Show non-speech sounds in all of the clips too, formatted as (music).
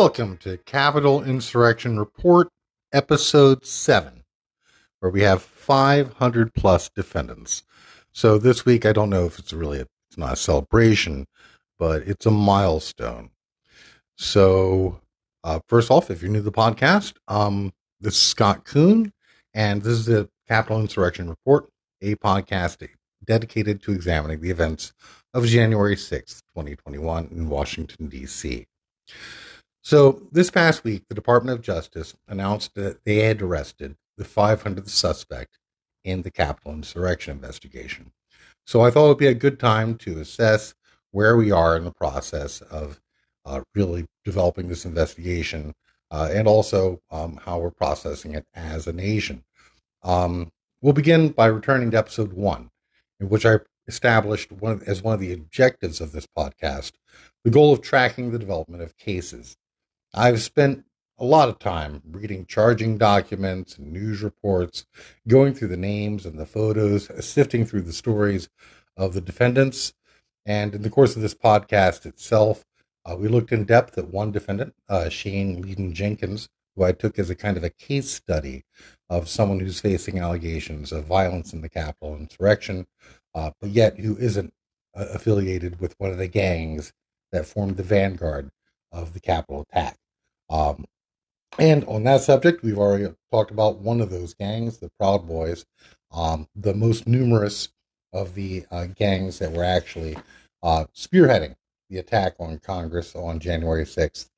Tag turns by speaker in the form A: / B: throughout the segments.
A: Welcome to Capitol Insurrection Report, Episode 7, where we have 500 plus defendants. So this week, I don't know if it's really, a, it's not a celebration, but it's a milestone. So, uh, first off, if you're new to the podcast, um, this is Scott Kuhn, and this is the Capitol Insurrection Report, a podcast dedicated to examining the events of January 6th, 2021 in Washington, D.C. So, this past week, the Department of Justice announced that they had arrested the 500th suspect in the Capitol insurrection investigation. So, I thought it would be a good time to assess where we are in the process of uh, really developing this investigation uh, and also um, how we're processing it as a nation. Um, we'll begin by returning to episode one, in which I established one of, as one of the objectives of this podcast the goal of tracking the development of cases I've spent a lot of time reading charging documents and news reports, going through the names and the photos, sifting through the stories of the defendants. And in the course of this podcast itself, uh, we looked in depth at one defendant, uh, Shane Leedon Jenkins, who I took as a kind of a case study of someone who's facing allegations of violence in the Capitol insurrection, uh, but yet who isn't uh, affiliated with one of the gangs that formed the vanguard of the Capitol attack. Um, and on that subject, we've already talked about one of those gangs, the Proud Boys, um, the most numerous of the uh, gangs that were actually uh, spearheading the attack on Congress on January 6th.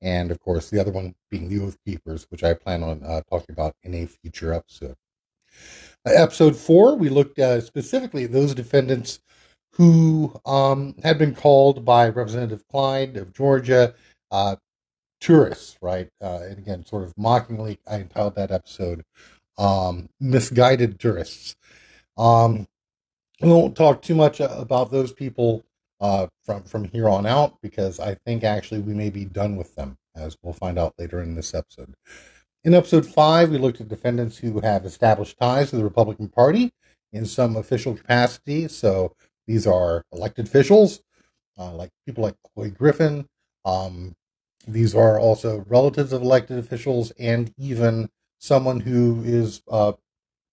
A: And of course, the other one being the Oath Keepers, which I plan on uh, talking about in a future episode. Episode four, we looked uh, specifically at those defendants who um, had been called by Representative Clyde of Georgia uh, tourists, right? Uh, and again, sort of mockingly, I entitled that episode um, "Misguided Tourists." Um, we won't talk too much about those people uh, from from here on out because I think actually we may be done with them, as we'll find out later in this episode. In episode five, we looked at defendants who have established ties to the Republican Party in some official capacity. So these are elected officials, uh, like people like Couy Griffin, um, these are also relatives of elected officials and even someone who is uh,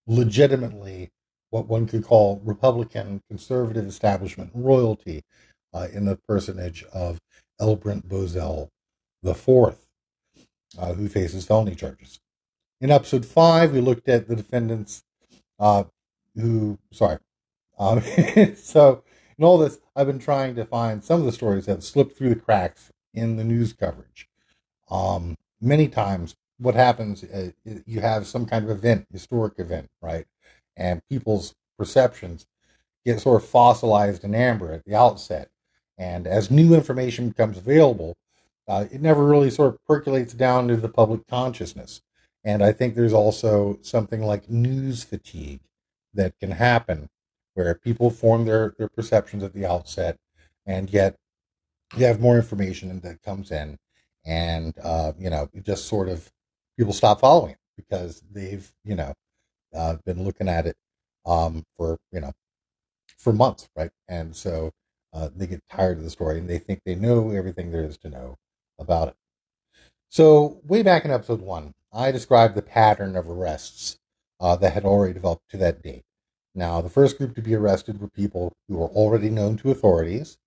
A: legitimately what one could call Republican conservative establishment royalty uh, in the personage of L. Brent Bozell IV, uh, who faces felony charges. In episode five, we looked at the defendants uh, who, sorry. Um, (laughs) so, in all this, I've been trying to find some of the stories that have slipped through the cracks in the news coverage. Um, many times, what happens uh, you have some kind of event, historic event, right? And people's perceptions get sort of fossilized in amber at the outset. And as new information becomes available, uh, it never really sort of percolates down to the public consciousness. And I think there's also something like news fatigue that can happen where people form their, their perceptions at the outset, and yet you have more information that comes in, and uh, you know, just sort of people stop following because they've you know uh, been looking at it um, for you know for months, right? And so uh, they get tired of the story and they think they know everything there is to know about it. So way back in episode one, I described the pattern of arrests uh, that had already developed to that date. Now, the first group to be arrested were people who were already known to authorities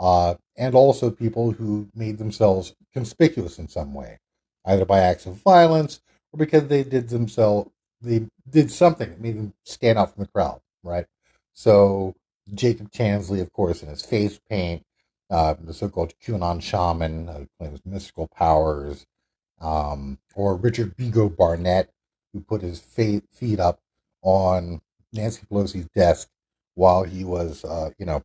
A: uh, and also people who made themselves conspicuous in some way, either by acts of violence or because they did themselves they did something that made them stand out from the crowd, right? So Jacob Chansley, of course, in his face paint, uh, the so-called QAnon shaman uh, claims mystical powers, um, or Richard Bigo Barnett, who put his feet up on Nancy Pelosi's desk while he was, uh, you know,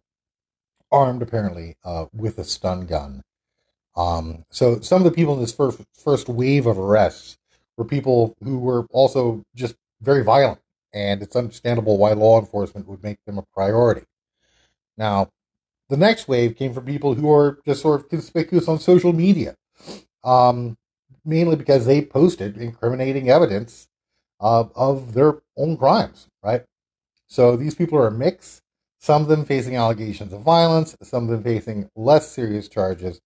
A: armed apparently uh, with a stun gun. Um, so some of the people in this first first wave of arrests were people who were also just very violent, and it's understandable why law enforcement would make them a priority. Now, the next wave came from people who are just sort of conspicuous on social media, um, mainly because they posted incriminating evidence of their own crimes, right? So these people are a mix some of them facing allegations of violence, some of them facing less serious charges.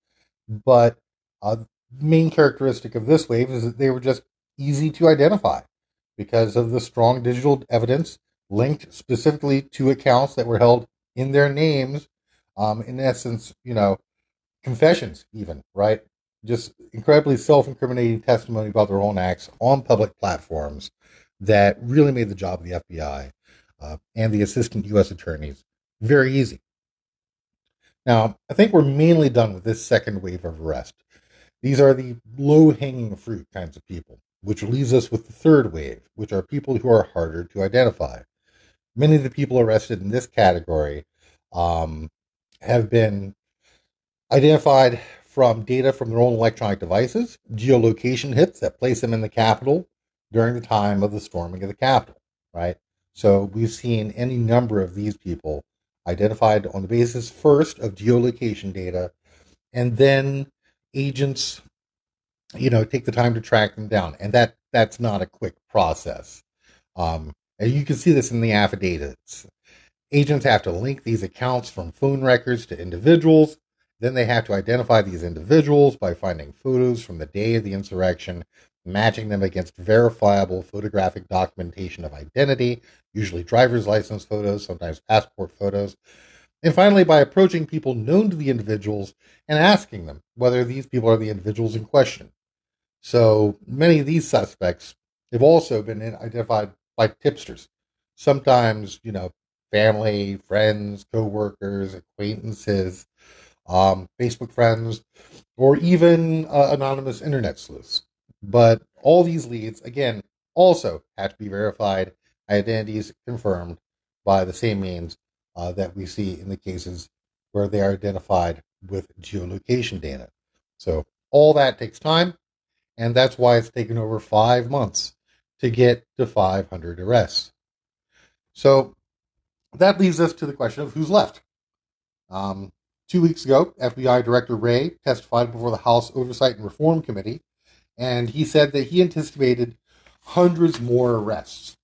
A: But uh, main characteristic of this wave is that they were just easy to identify because of the strong digital evidence linked specifically to accounts that were held in their names. Um, in essence, you know, confessions, even, right? Just incredibly self incriminating testimony about their own acts on public platforms that really made the job of the FBI uh, and the assistant U.S. attorneys very easy. Now, I think we're mainly done with this second wave of arrest. These are the low hanging fruit kinds of people, which leaves us with the third wave, which are people who are harder to identify. Many of the people arrested in this category um, have been identified from data from their own electronic devices, geolocation hits that place them in the Capitol during the time of the storming of the Capitol, right? So we've seen any number of these people identified on the basis first of geolocation data, and then agents, you know, take the time to track them down, and that that's not a quick process. Um, and you can see this in the affidavits. Agents have to link these accounts from phone records to individuals. Then they have to identify these individuals by finding photos from the day of the insurrection, matching them against verifiable photographic documentation of identity, usually driver's license photos, sometimes passport photos. And finally, by approaching people known to the individuals and asking them whether these people are the individuals in question. So many of these suspects have also been identified by tipsters. Sometimes, you know, family, friends, co-workers, acquaintances, um, Facebook friends, or even uh, anonymous internet sleuths. But all these leads, again, also have to be verified, identities confirmed by the same means uh, that we see in the cases where they are identified with geolocation data. So all that takes time, and that's why it's taken over five months to get to 500 arrests. So that leads us to the question of who's left. Um, two weeks ago, FBI Director Wray testified before the House Oversight and Reform Committee, and he said that he anticipated hundreds more arrests.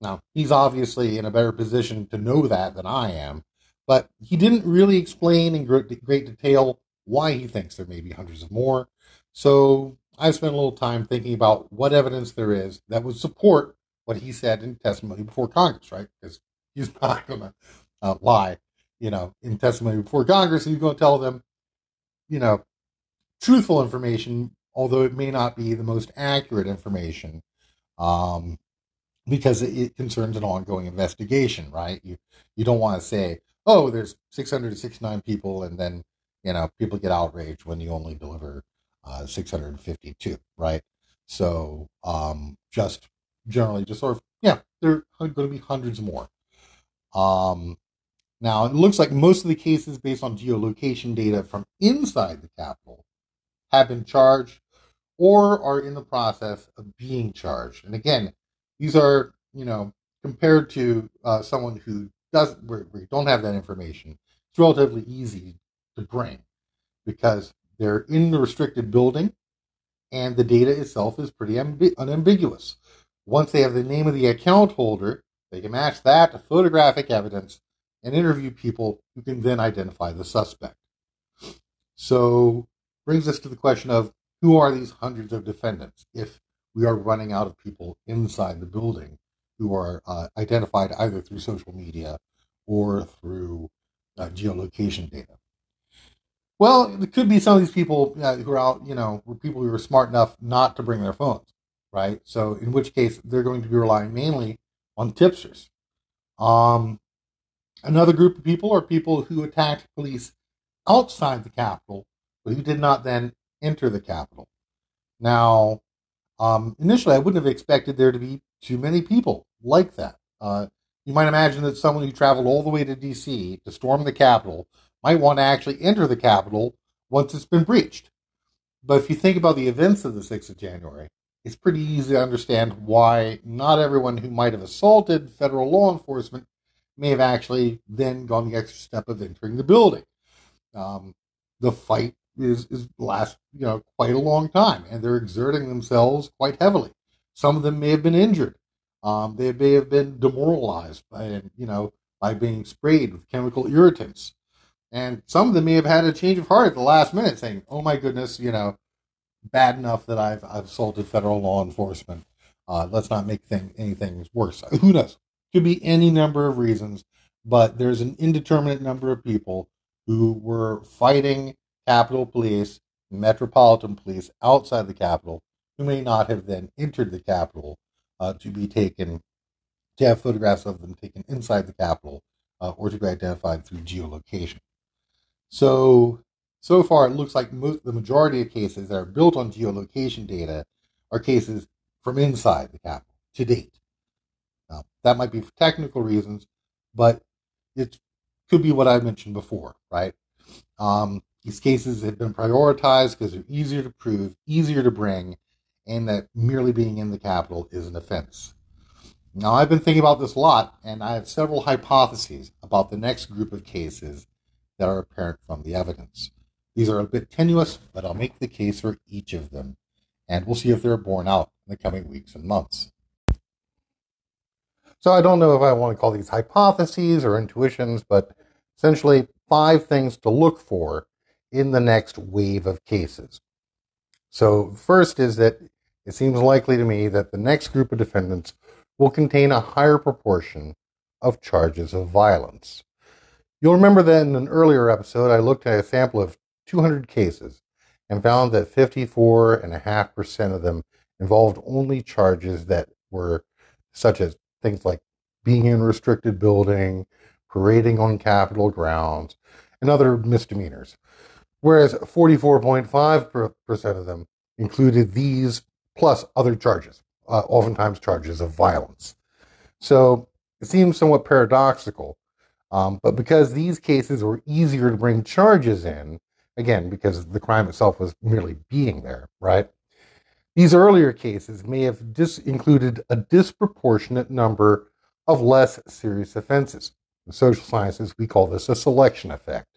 A: Now, he's obviously in a better position to know that than I am, but he didn't really explain in great, detail why he thinks there may be hundreds of more. So I've spent a little time thinking about what evidence there is that would support what he said in testimony before Congress, right? Because he's (laughs) not going to uh, lie, you know, in testimony before Congress. He's going to tell them, you know, truthful information, although it may not be the most accurate information, um, because it, it concerns an ongoing investigation, right? You you don't want to say, oh, there's 669 people, and then you know people get outraged when you only deliver uh, 652, right? So um, just generally, just sort of, yeah, there are going to be hundreds more. Um, now, it looks like most of the cases based on geolocation data from inside the Capitol have been charged or are in the process of being charged. And again, these are, you know, compared to uh, someone who doesn't, where, where don't have that information, it's relatively easy to bring because they're in the restricted building and the data itself is pretty amb- unambiguous. Once they have the name of the account holder, they can match that to photographic evidence and interview people who can then identify the suspect. So, brings us to the question of who are these hundreds of defendants if we are running out of people inside the building who are uh, identified either through social media or through uh, geolocation data? Well, it could be some of these people uh, who are out, you know, people who are smart enough not to bring their phones, right? So, in which case, they're going to be relying mainly on tipsters. Um, another group of people are people who attacked police outside the Capitol, but who did not then enter the Capitol. Now, um, initially, I wouldn't have expected there to be too many people like that. Uh, you might imagine that someone who traveled all the way to D.C. to storm the Capitol might want to actually enter the Capitol once it's been breached. But if you think about the events of the 6th of January, it's pretty easy to understand why not everyone who might have assaulted federal law enforcement may have actually then gone the extra step of entering the building. Um, the fight is, is last you know quite a long time, and they're exerting themselves quite heavily. Some of them may have been injured. Um, they may have been demoralized by you know by being sprayed with chemical irritants. And some of them may have had a change of heart at the last minute, saying, "Oh my goodness, you know, bad enough that I've, I've assaulted federal law enforcement. Uh, let's not make thing, anything worse. Who knows? Could be any number of reasons, but there's an indeterminate number of people who were fighting Capitol Police, Metropolitan Police outside the Capitol, who may not have then entered the Capitol uh, to be taken, to have photographs of them taken inside the Capitol, uh, or to be identified through geolocation. So, so far, it looks like most, the majority of cases that are built on geolocation data are cases from inside the Capitol to date. Now, that might be for technical reasons, but it could be what I mentioned before, right? Um, these cases have been prioritized because they're easier to prove, easier to bring, and that merely being in the Capitol is an offense. Now, I've been thinking about this a lot, and I have several hypotheses about the next group of cases that are apparent from the evidence. These are a bit tenuous, but I'll make the case for each of them, and we'll see if they're borne out in the coming weeks and months. So I don't know if I want to call these hypotheses or intuitions, but essentially five things to look for in the next wave of cases. So, first is that it seems likely to me that the next group of defendants will contain a higher proportion of charges of violence. You'll remember that in an earlier episode, I looked at a sample of 200 cases and found that 54.5% of them involved only charges that were such as things like being in a restricted building, parading on Capitol grounds, and other misdemeanors. Whereas 44.5% of them included these plus other charges, uh, oftentimes charges of violence. So it seems somewhat paradoxical. Um, but because these cases were easier to bring charges in, again, because the crime itself was merely being there, right? These earlier cases may have dis- included a disproportionate number of less serious offenses. In social sciences, we call this a selection effect.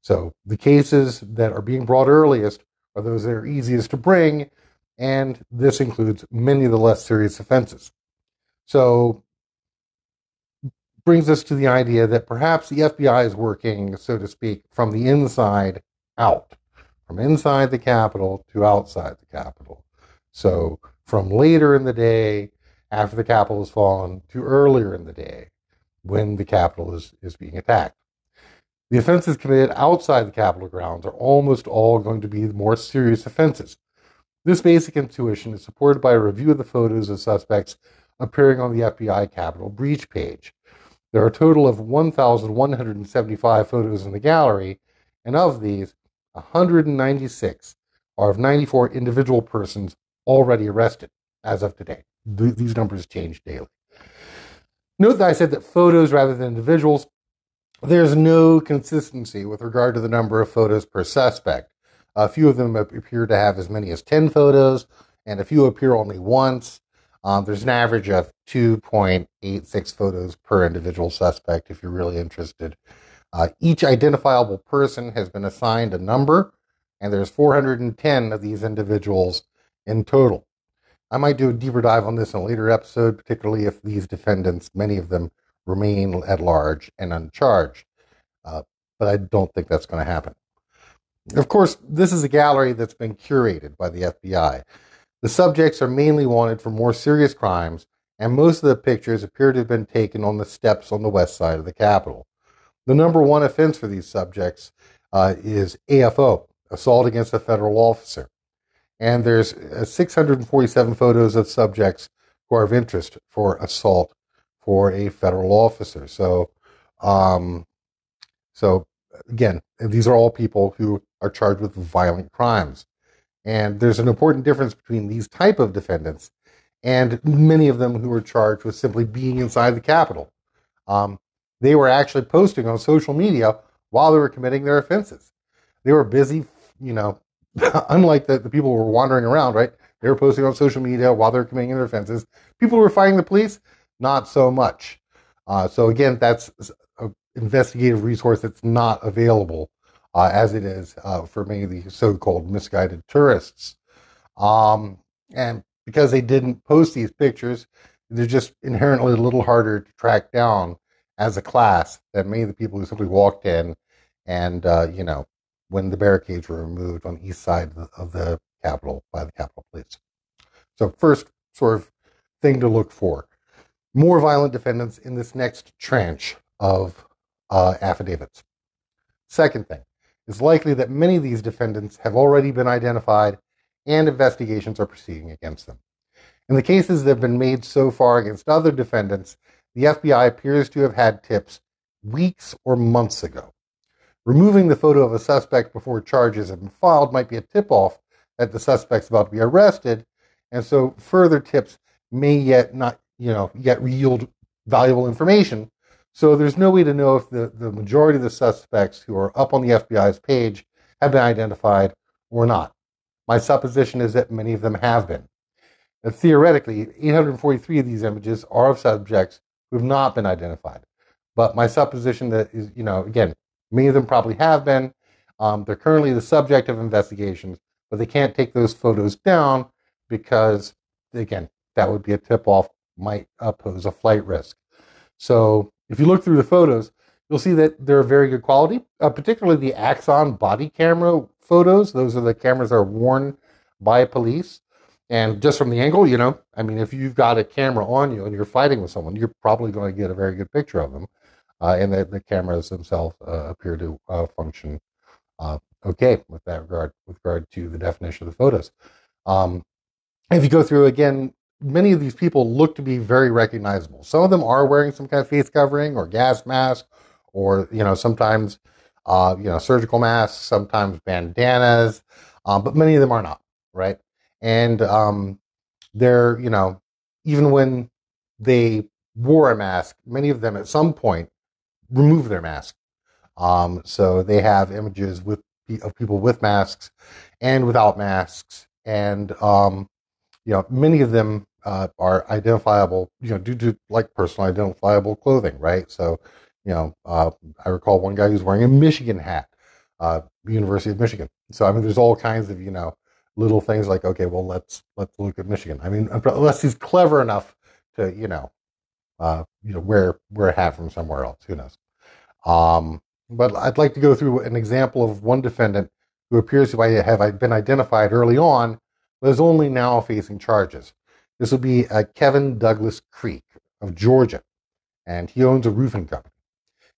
A: So the cases that are being brought earliest are those that are easiest to bring, and this includes many of the less serious offenses. So brings us to the idea that perhaps the FBI is working, so to speak, from the inside out, from inside the Capitol to outside the Capitol. So from later in the day, after the Capitol has fallen, to earlier in the day, when the Capitol is, is being attacked. The offenses committed outside the Capitol grounds are almost all going to be more serious offenses. This basic intuition is supported by a review of the photos of suspects appearing on the FBI Capitol breach page. There are a total of 1,175 photos in the gallery, and of these, 196 are of 94 individual persons already arrested as of today. These numbers change daily. Note that I said that photos rather than individuals, there's no consistency with regard to the number of photos per suspect. A few of them appear to have as many as 10 photos, and a few appear only once. Um, there's an average of 2.86 photos per individual suspect if you're really interested. Uh, each identifiable person has been assigned a number, and there's 410 of these individuals in total. I might do a deeper dive on this in a later episode, particularly if these defendants, many of them, remain at large and uncharged. Uh, but I don't think that's going to happen. Of course, this is a gallery that's been curated by the FBI. The subjects are mainly wanted for more serious crimes, and most of the pictures appear to have been taken on the steps on the west side of the Capitol. The number one offense for these subjects uh, is AFO, assault against a federal officer and there's uh, 647 photos of subjects who are of interest for assault for a federal officer. So, um, so again, these are all people who are charged with violent crimes, and there's an important difference between these type of defendants and many of them who are charged with simply being inside the Capitol. Um, they were actually posting on social media while they were committing their offenses. They were busy, you know, (laughs) unlike the, the people who were wandering around, right? They were posting on social media while they were committing their offenses. People were fighting the police, not so much. Uh, so again, that's an investigative resource that's not available uh, as it is uh, for many of the so-called misguided tourists. Um, and because they didn't post these pictures, they're just inherently a little harder to track down as a class than many of the people who simply walked in and uh, you know when the barricades were removed on the east side of the Capitol by the Capitol Police. So first sort of thing to look for: more violent defendants in this next tranche of uh, affidavits. Second thing, it's likely that many of these defendants have already been identified and investigations are proceeding against them. In the cases that have been made so far against other defendants, the FBI appears to have had tips weeks or months ago. Removing the photo of a suspect before charges have been filed might be a tip off that the suspect's about to be arrested, and so further tips may yet not, you know, yet yield valuable information. So there's no way to know if the, the majority of the suspects who are up on the FBI's page have been identified or not. My supposition is that many of them have been. And theoretically, 843 of these images are of subjects who have not been identified. But my supposition that is, you know, again, many of them probably have been. Um, they're currently the subject of investigations, but they can't take those photos down because, again, that would be a tip off, might pose a flight risk. So if you look through the photos, you'll see that they're very good quality, uh, particularly the Axon body camera photos. Those are the cameras that are worn by police. And just from the angle, you know, I mean, if you've got a camera on you and you're fighting with someone, you're probably going to get a very good picture of them. Uh, and the, the, cameras themselves uh, appear to uh, function uh, okay with that regard, with regard to the definition of the photos. Um, if you go through again, many of these people look to be very recognizable. Some of them are wearing some kind of face covering or gas mask, or you know, sometimes uh, you know, surgical masks, sometimes bandanas, uh, but many of them are not, right? and um, they're you know even when they wore a mask, many of them at some point remove their mask. Um, so they have images with of people with masks and without masks, and um, you know many of them uh, are identifiable, you know, due to like personal identifiable clothing, right? So, you know, uh, I recall one guy who's wearing a Michigan hat, uh, University of Michigan. So I mean, there's all kinds of you know little things like, okay, well, let's let's look at Michigan. I mean, unless he's clever enough to, you know, uh, you know, wear wear a hat from somewhere else. Who knows? Um, but I'd like to go through an example of one defendant who appears to have been identified early on, but is only now facing charges. This will be uh, Kevin Douglas Creek of Georgia, and he owns a roofing company.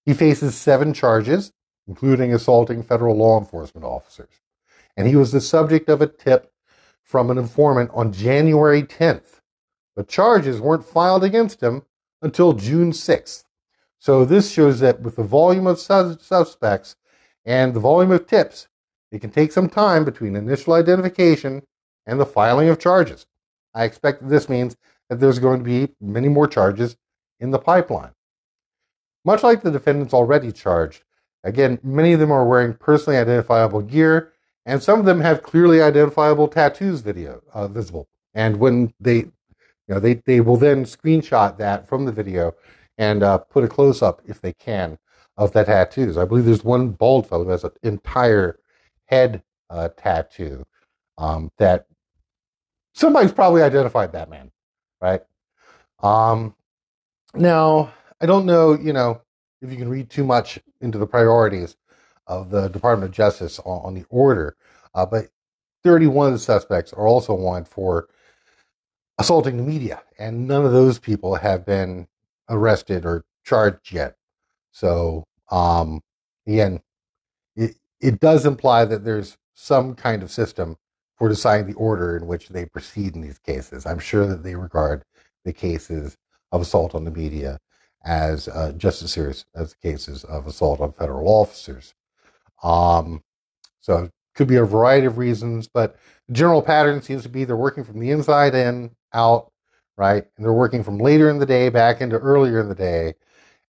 A: He faces seven charges, including assaulting federal law enforcement officers and he was the subject of a tip from an informant on January 10th. The charges weren't filed against him until June 6th. So this shows that with the volume of suspects and the volume of tips, it can take some time between initial identification and the filing of charges. I expect this means that there's going to be many more charges in the pipeline. Much like the defendants already charged, again, many of them are wearing personally identifiable gear and some of them have clearly identifiable tattoos video uh, visible. And when they, you know, they they will then screenshot that from the video and uh, put a close up if they can of that tattoos. I believe there's one bald fellow who has an entire head uh, tattoo um, that somebody's probably identified that man, right? Um, now I don't know, you know, if you can read too much into the priorities of the Department of Justice on, on the order. Uh, but 31 of the suspects are also wanted for assaulting the media, and none of those people have been arrested or charged yet. So, um, again, it, it does imply that there's some kind of system for deciding the order in which they proceed in these cases. I'm sure that they regard the cases of assault on the media as uh, just as serious as the cases of assault on federal officers. Um, so it could be a variety of reasons, but the general pattern seems to be they're working from the inside in, out, right? And they're working from later in the day back into earlier in the day,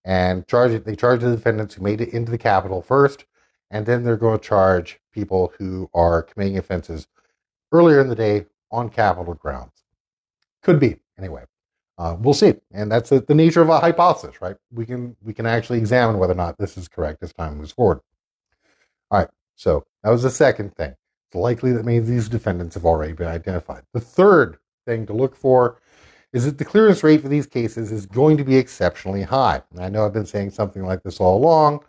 A: and charge. They charge the defendants who made it into the Capitol first, and then they're going to charge people who are committing offenses earlier in the day on Capitol grounds. Could be anyway. Uh, we'll see, and that's the, the nature of a hypothesis, right? We can we can actually examine whether or not this is correct as time moves forward. All right, so that was the second thing. It's likely that many of these defendants have already been identified. The third thing to look for is that the clearance rate for these cases is going to be exceptionally high. And I know I've been saying something like this all along,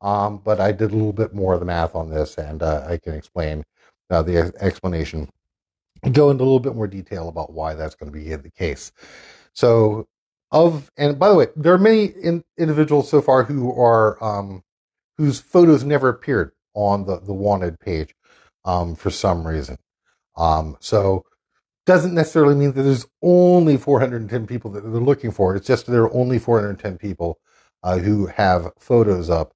A: um, but I did a little bit more of the math on this, and uh, I can explain uh, the explanation go into a little bit more detail about why that's going to be the case. So, of and by the way, there are many in, individuals so far who are um, whose photos never appeared on the the wanted page um, for some reason. Um, so doesn't necessarily mean that there's only 410 people that they're looking for. It's just there are only 410 people uh, who have photos up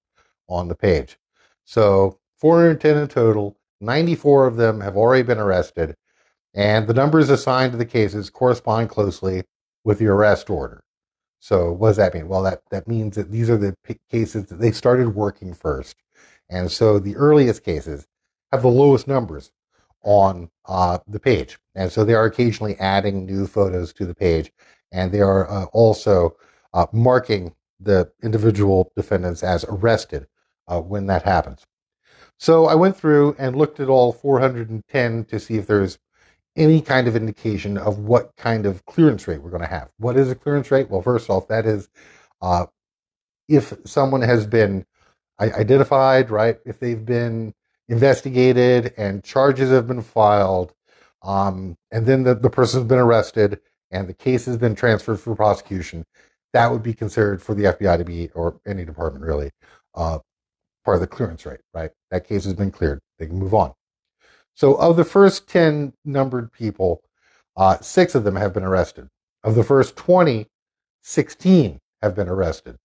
A: on the page. So 410 in total. 94 of them have already been arrested, and the numbers assigned to the cases correspond closely with the arrest order. So what does that mean? Well, that, that means that these are the p- cases that they started working first. And so the earliest cases have the lowest numbers on uh, the page. And so they are occasionally adding new photos to the page. And they are uh, also uh, marking the individual defendants as arrested uh, when that happens. So I went through and looked at all 410 to see if there's any kind of indication of what kind of clearance rate we're going to have. What is a clearance rate? Well, first off, that is uh, if someone has been identified, right? If they've been investigated and charges have been filed, um, and then the, the person's been arrested and the case has been transferred for prosecution, that would be considered for the FBI to be, or any department really, uh, part of the clearance rate, right? That case has been cleared. They can move on. So, of the first 10 numbered people, uh, six of them have been arrested. Of the first 20, 16 have been arrested.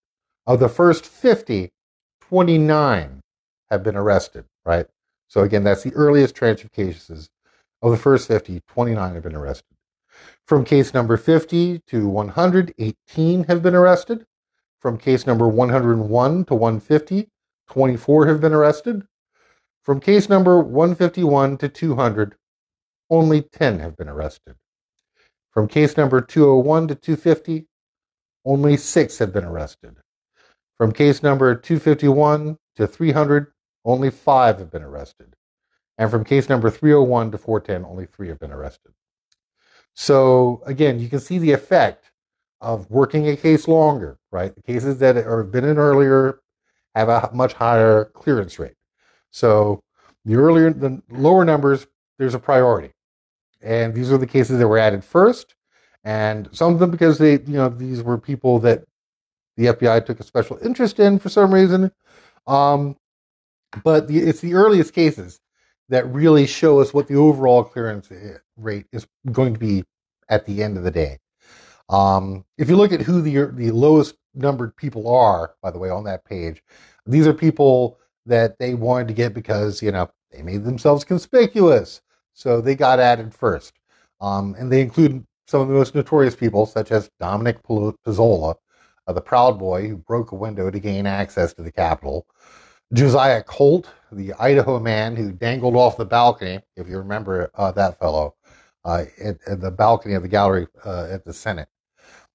A: Of the first 50, 29 have been arrested, right? So, again, that's the earliest tranche of cases. Of the first 50, 29 have been arrested. From case number 50 to 100, 18 have been arrested. From case number 101 to 150, 24 have been arrested. From case number 151 to 200, only 10 have been arrested. From case number 201 to 250, only 6 have been arrested. From case number 251 to 300, only 5 have been arrested. And from case number 301 to 410, only 3 have been arrested. So again, you can see the effect of working a case longer, right? The cases that have been in earlier have a much higher clearance rate. So the earlier, the lower numbers, there's a priority. And these are the cases that were added first. And some of them because they, you know, these were people that the FBI took a special interest in for some reason. Um, but the, it's the earliest cases that really show us what the overall clearance eh, rate is going to be at the end of the day. Um, if you look at who the the lowest numbered people are, by the way, on that page, these are people that they wanted to get because, you know, they made themselves conspicuous. So they got added first. Um, and they include some of the most notorious people, such as Dominic Pezzola, uh, the Proud Boy who broke a window to gain access to the Capitol, Josiah Colt, the Idaho man who dangled off the balcony, if you remember uh, that fellow, uh, at, at, the balcony of the gallery uh, at the Senate,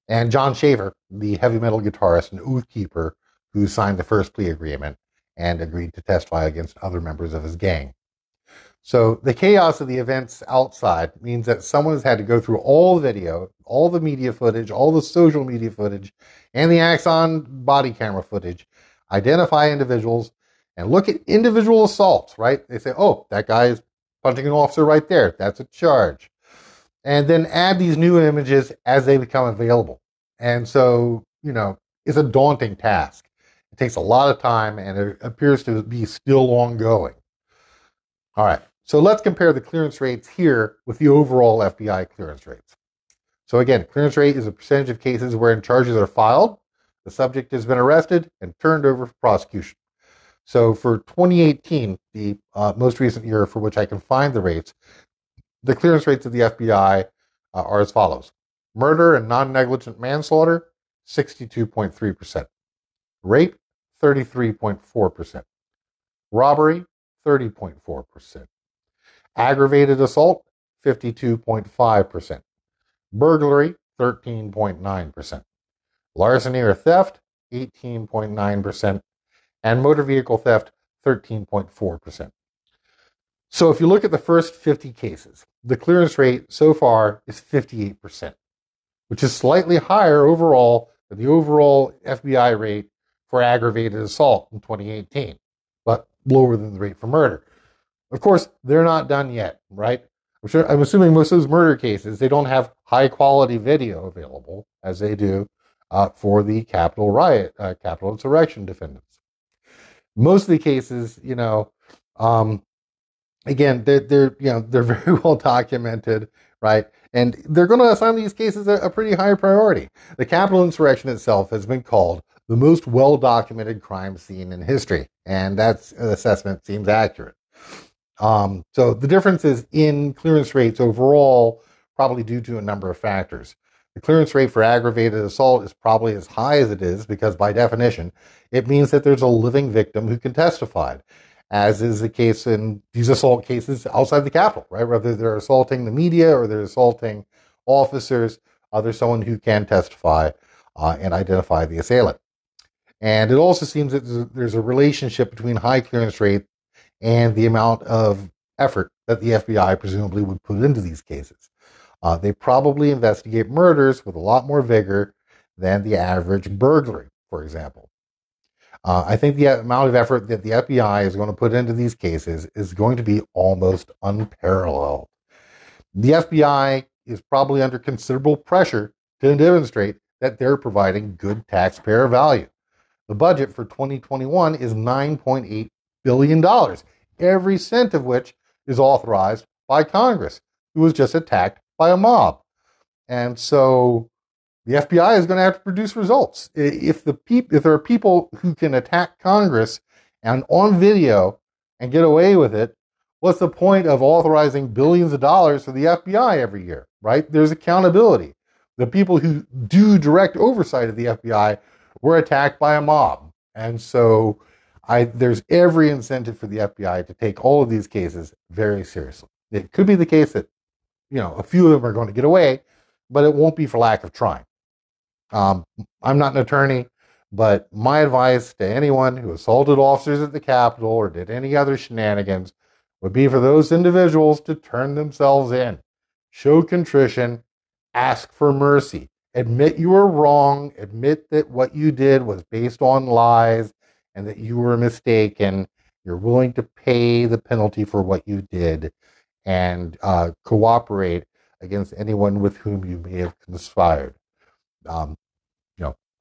A: and Jon Schaffer, the heavy metal guitarist and oath keeper who signed the first plea agreement and agreed to testify against other members of his gang. So the chaos of the events outside means that someone has had to go through all the video, all the media footage, all the social media footage, and the Axon body camera footage, identify individuals, and look at individual assaults, right? They say, oh, that guy is punching an officer right there. That's a charge. And then add these new images as they become available. And so, you know, it's a daunting task. It takes a lot of time and it appears to be still ongoing. All right, so let's compare the clearance rates here with the overall FBI clearance rates. So again, clearance rate is a percentage of cases wherein charges are filed, the subject has been arrested, and turned over for prosecution. So for 2018, the uh, most recent year for which I can find the rates, the clearance rates of the FBI uh, are as follows murder and non negligent manslaughter, 62.3%, rape, 33.4%. Robbery, 30.4%. Aggravated assault, 52.5%. Burglary, 13.9%. Larceny or theft, 18.9%. And motor vehicle theft, 13.4%. So if you look at the first 50 cases, the clearance rate so far is 58%, which is slightly higher overall than the overall FBI rate for aggravated assault in 2018, but lower than the rate for murder. Of course, they're not done yet, right? I'm sure. I'm assuming most of those murder cases they don't have high quality video available as they do uh, for the Capitol riot, uh, Capitol insurrection defendants. Most of the cases, you know, um, again, they're, they're you know they're (laughs) very well documented, right? And they're going to assign these cases a, a pretty high priority. The Capitol insurrection itself has been called the most well documented crime scene in history, and that assessment seems accurate. Um, so the differences in clearance rates overall probably due to a number of factors. The clearance rate for aggravated assault is probably as high as it is because, by definition, it means that there's a living victim who can testify, as is the case in these assault cases outside the Capitol, right? Whether they're assaulting the media or they're assaulting officers, uh, there's someone who can testify uh, and identify the assailant. And it also seems that there's a relationship between high clearance rate and the amount of effort that the FBI presumably would put into these cases. Uh, they probably investigate murders with a lot more vigor than the average burglary, for example. Uh, I think the amount of effort that the FBI is going to put into these cases is going to be almost unparalleled. The FBI is probably under considerable pressure to demonstrate that they're providing good taxpayer value. The budget for 2021 is $9.8 billion, every cent of which is authorized by Congress, who was just attacked by a mob. And so the FBI is going to have to produce results. If the peop- if there are people who can attack Congress and on video and get away with it, what's the point of authorizing billions of dollars for the FBI every year, right? There's accountability. The people who do direct oversight of the FBI were attacked by a mob. And so I, there's every incentive for the FBI to take all of these cases very seriously. It could be the case that you know, a few of them are going to get away, but it won't be for lack of trying. Um, I'm not an attorney, but my advice to anyone who assaulted officers at the Capitol or did any other shenanigans would be for those individuals to turn themselves in, show contrition, ask for mercy, admit you were wrong, admit that what you did was based on lies and that you were mistaken. You're willing to pay the penalty for what you did and uh, cooperate against anyone with whom you may have conspired. Um,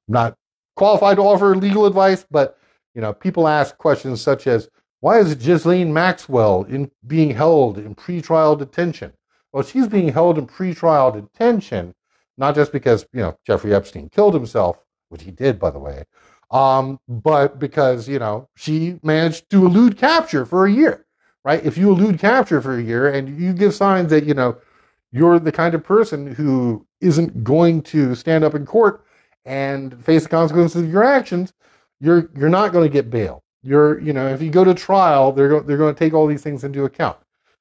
A: know, not qualified to offer legal advice, but you know, people ask questions such as, "Why is Ghislaine Maxwell in being held in pretrial detention?" Well, she's being held in pretrial detention not just because you know Jeffrey Epstein killed himself, which he did, by the way, um, but because you know she managed to elude capture for a year right? If you elude capture for a year and you give signs that, you know, you're the kind of person who isn't going to stand up in court and face the consequences of your actions, you're you're not going to get bail. You're, you know, if you go to trial, they're going they're going to take all these things into account.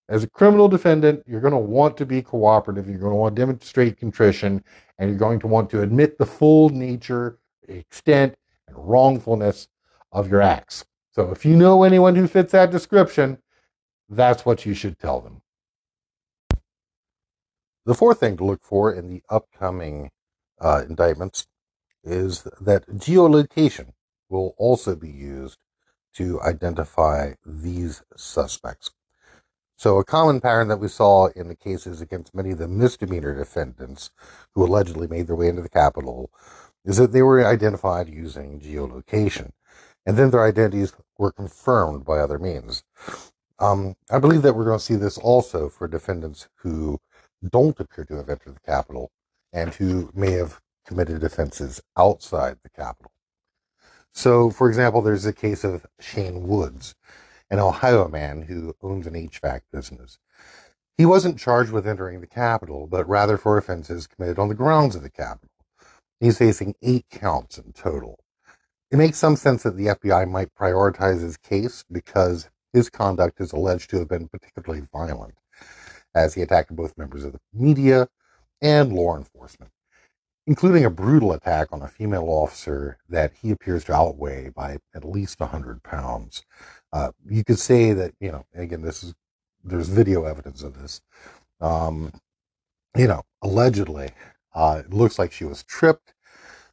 A: As a criminal defendant, you're going to want to be cooperative. You're going to want to demonstrate contrition, and you're going to want to admit the full nature, extent, and wrongfulness of your acts. So if you know anyone who fits that description, that's what you should tell them. The fourth thing to look for in the upcoming uh, indictments is that geolocation will also be used to identify these suspects. So, a common pattern that we saw in the cases against many of the misdemeanor defendants who allegedly made their way into the Capitol is that they were identified using geolocation, and then their identities were confirmed by other means. Um, I believe that we're going to see this also for defendants who don't appear to have entered the Capitol and who may have committed offenses outside the Capitol. So, for example, there's a case of Shane Woods, an Ohio man who owns an HVAC business. He wasn't charged with entering the Capitol, but rather for offenses committed on the grounds of the Capitol. He's facing eight counts in total. It makes some sense that the FBI might prioritize his case because his conduct is alleged to have been particularly violent, as he attacked both members of the media and law enforcement, including a brutal attack on a female officer that he appears to outweigh by at least 100 pounds. Uh, you could say that, you know, again, this is, there's video evidence of this. Um, you know, allegedly, uh, it looks like she was tripped,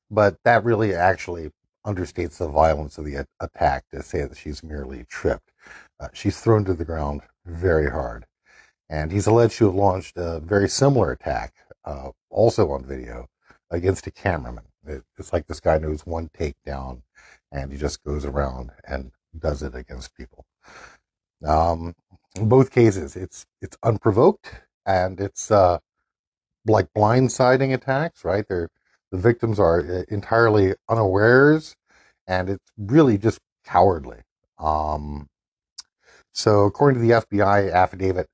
A: but that really actually understates the violence of the attack to say that she's merely tripped. Uh, she's thrown to the ground very hard. And he's alleged to have launched a very similar attack, uh, also on video, against a cameraman. It, it's like this guy knows one takedown and he just goes around and does it against people. Um, in both cases, it's it's unprovoked and it's uh, like blindsiding attacks, right? They're the victims are uh, entirely unawares, and it's really just cowardly. Um, so, according to the FBI affidavit,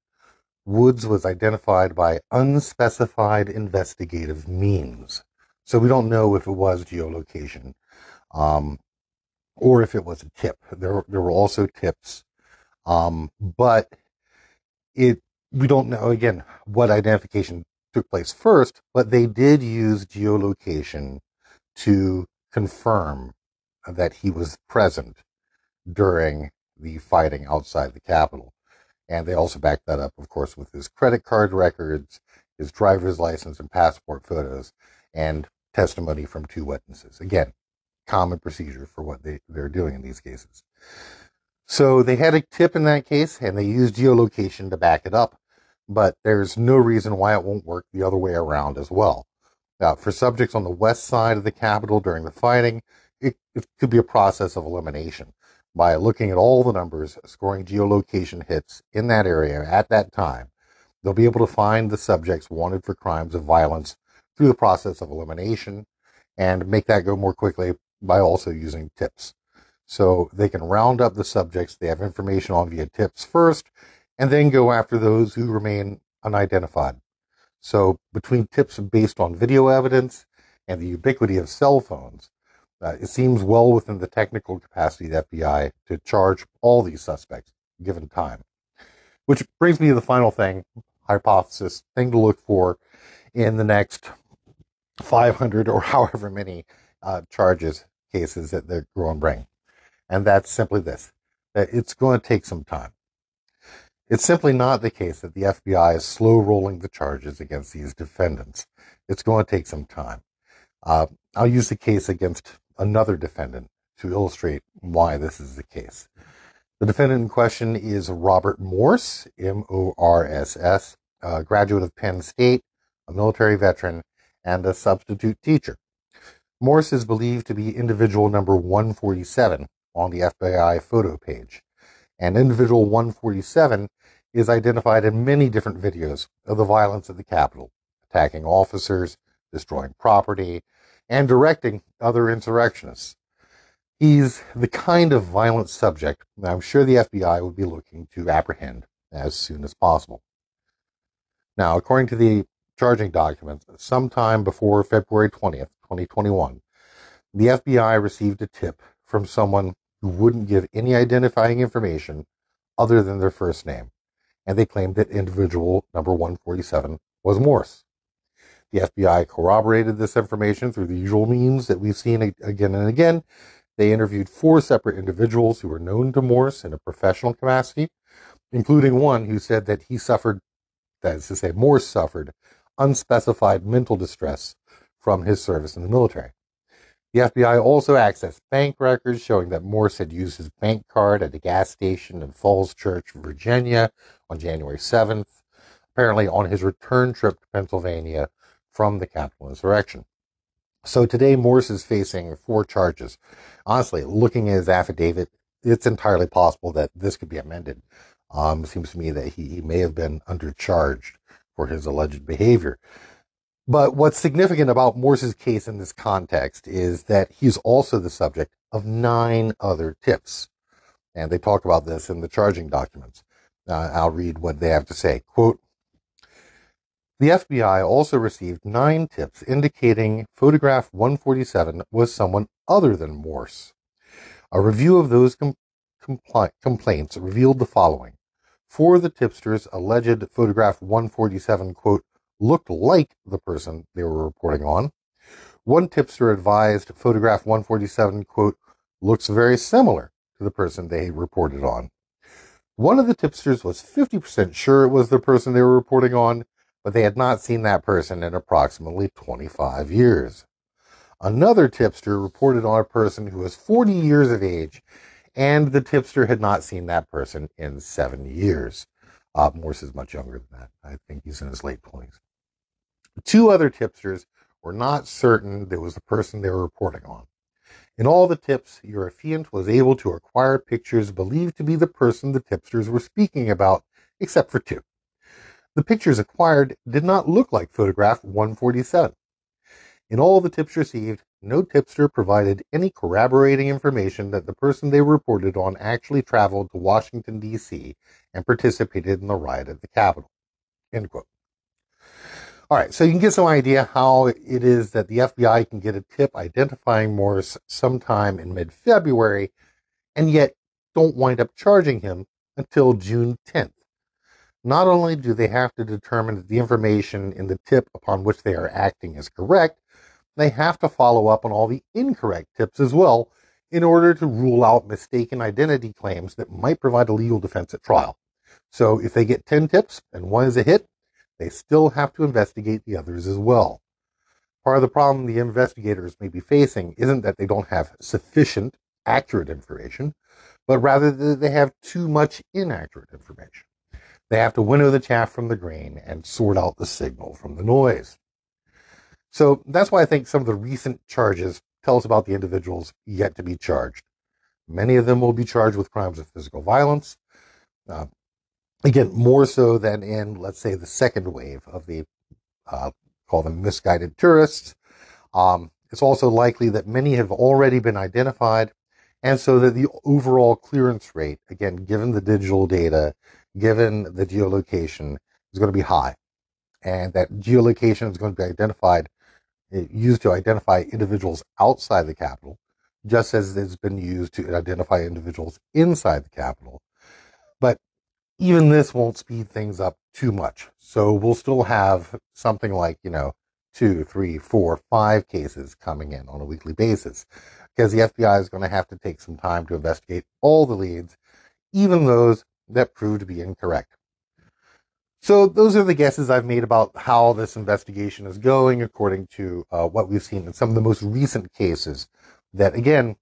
A: Woods was identified by unspecified investigative means. So we don't know if it was geolocation um, or if it was a tip. There, there were also tips, um, but it we don't know again what identification took place first, but they did use geolocation to confirm that he was present during the fighting outside the Capitol. And they also backed that up, of course, with his credit card records, his driver's license and passport photos, and testimony from two witnesses. Again, common procedure for what they, they're doing in these cases. So they had a tip in that case, and they used geolocation to back it up but there's no reason why it won't work the other way around as well. Now, for subjects on the west side of the Capitol during the fighting, it, it could be a process of elimination by looking at all the numbers, scoring geolocation hits in that area at that time. They'll be able to find the subjects wanted for crimes of violence through the process of elimination and make that go more quickly by also using tips. So they can round up the subjects they have information on via tips first and then go after those who remain unidentified. So, between tips based on video evidence and the ubiquity of cell phones, uh, it seems well within the technical capacity of the FBI to charge all these suspects given time. Which brings me to the final thing, hypothesis, thing to look for in the next 500 or (laughs) however many uh, charges, cases that they're going to bring. And that's simply this that it's going to take some time. It's simply not the case that the FBI is slow rolling the charges against these defendants. It's going to take some time. Uh, I'll use the case against another defendant to illustrate why this is the case. The defendant in question is Robert Morss, M O R S S, graduate of Penn State, a military veteran, and a substitute teacher. Morss is believed to be individual number 147 on the FBI photo page. And individual 147 is identified in many different videos of the violence at the Capitol, attacking officers, destroying property, and directing other insurrectionists. He's the kind of violent subject that I'm sure the FBI would be looking to apprehend as soon as possible. Now, according to the charging documents, sometime before February 20th, 2021, the FBI received a tip from someone who wouldn't give any identifying information other than their first name and they claimed that individual number 147 was Morss. The FBI corroborated this information through the usual means that we've seen again and again. They interviewed four separate individuals who were known to Morss in a professional capacity, including one who said that he suffered, that is to say, Morss suffered unspecified mental distress from his service in the military. The FBI also accessed bank records showing that Morss had used his bank card at a gas station in Falls Church, Virginia on January 7th, apparently on his return trip to Pennsylvania from the Capitol insurrection. So today, Morss is facing four charges. Honestly, looking at his affidavit, it's entirely possible that this could be amended. Um, it seems to me that he, he may have been undercharged for his alleged behavior. But what's significant about Morss's case in this context is that he's also the subject of nine other tips. And they talk about this in the charging documents. Uh, I'll read what they have to say. Quote, the FBI also received nine tips indicating photograph 147 was someone other than Morss. A review of those com- compli- complaints revealed the following. Four of the tipsters alleged photograph 147, quote, looked like the person they were reporting on. One tipster advised photograph 147, quote, looks very similar to the person they reported on. One of the tipsters was 50% sure it was the person they were reporting on, but they had not seen that person in approximately 25 years. Another tipster reported on a person who was 40 years of age, and the tipster had not seen that person in seven years. Uh, Morss is much younger than that. I think he's in his late 20s. Two other tipsters were not certain there was the person they were reporting on. In all the tips, your affiant was able to acquire pictures believed to be the person the tipsters were speaking about, except for two. The pictures acquired did not look like photograph 147. In all the tips received, no tipster provided any corroborating information that the person they reported on actually traveled to Washington, D.C. and participated in the riot at the Capitol. End quote. All right, so you can get some idea how it is that the FBI can get a tip identifying Morss sometime in mid February and yet don't wind up charging him until June 10th. Not only do they have to determine that the information in the tip upon which they are acting is correct, they have to follow up on all the incorrect tips as well in order to rule out mistaken identity claims that might provide a legal defense at trial. So if they get 10 tips and one is a hit, they still have to investigate the others as well. Part of the problem the investigators may be facing isn't that they don't have sufficient accurate information, but rather that they have too much inaccurate information. They have to winnow the chaff from the grain and sort out the signal from the noise. So that's why I think some of the recent charges tell us about the individuals yet to be charged. Many of them will be charged with crimes of physical violence. Uh, again, more so than in, let's say, the second wave of the, uh, call them misguided tourists. Um, it's also likely that many have already been identified, and so that the overall clearance rate, again, given the digital data, given the geolocation, is going to be high. And that geolocation is going to be identified used to identify individuals outside the Capitol, just as it's been used to identify individuals inside the Capitol. But even this won't speed things up too much. So we'll still have something like, you know, two, three, four, five cases coming in on a weekly basis because the FBI is going to have to take some time to investigate all the leads, even those that prove to be incorrect. So those are the guesses I've made about how this investigation is going, according to uh, what we've seen in some of the most recent cases. That again,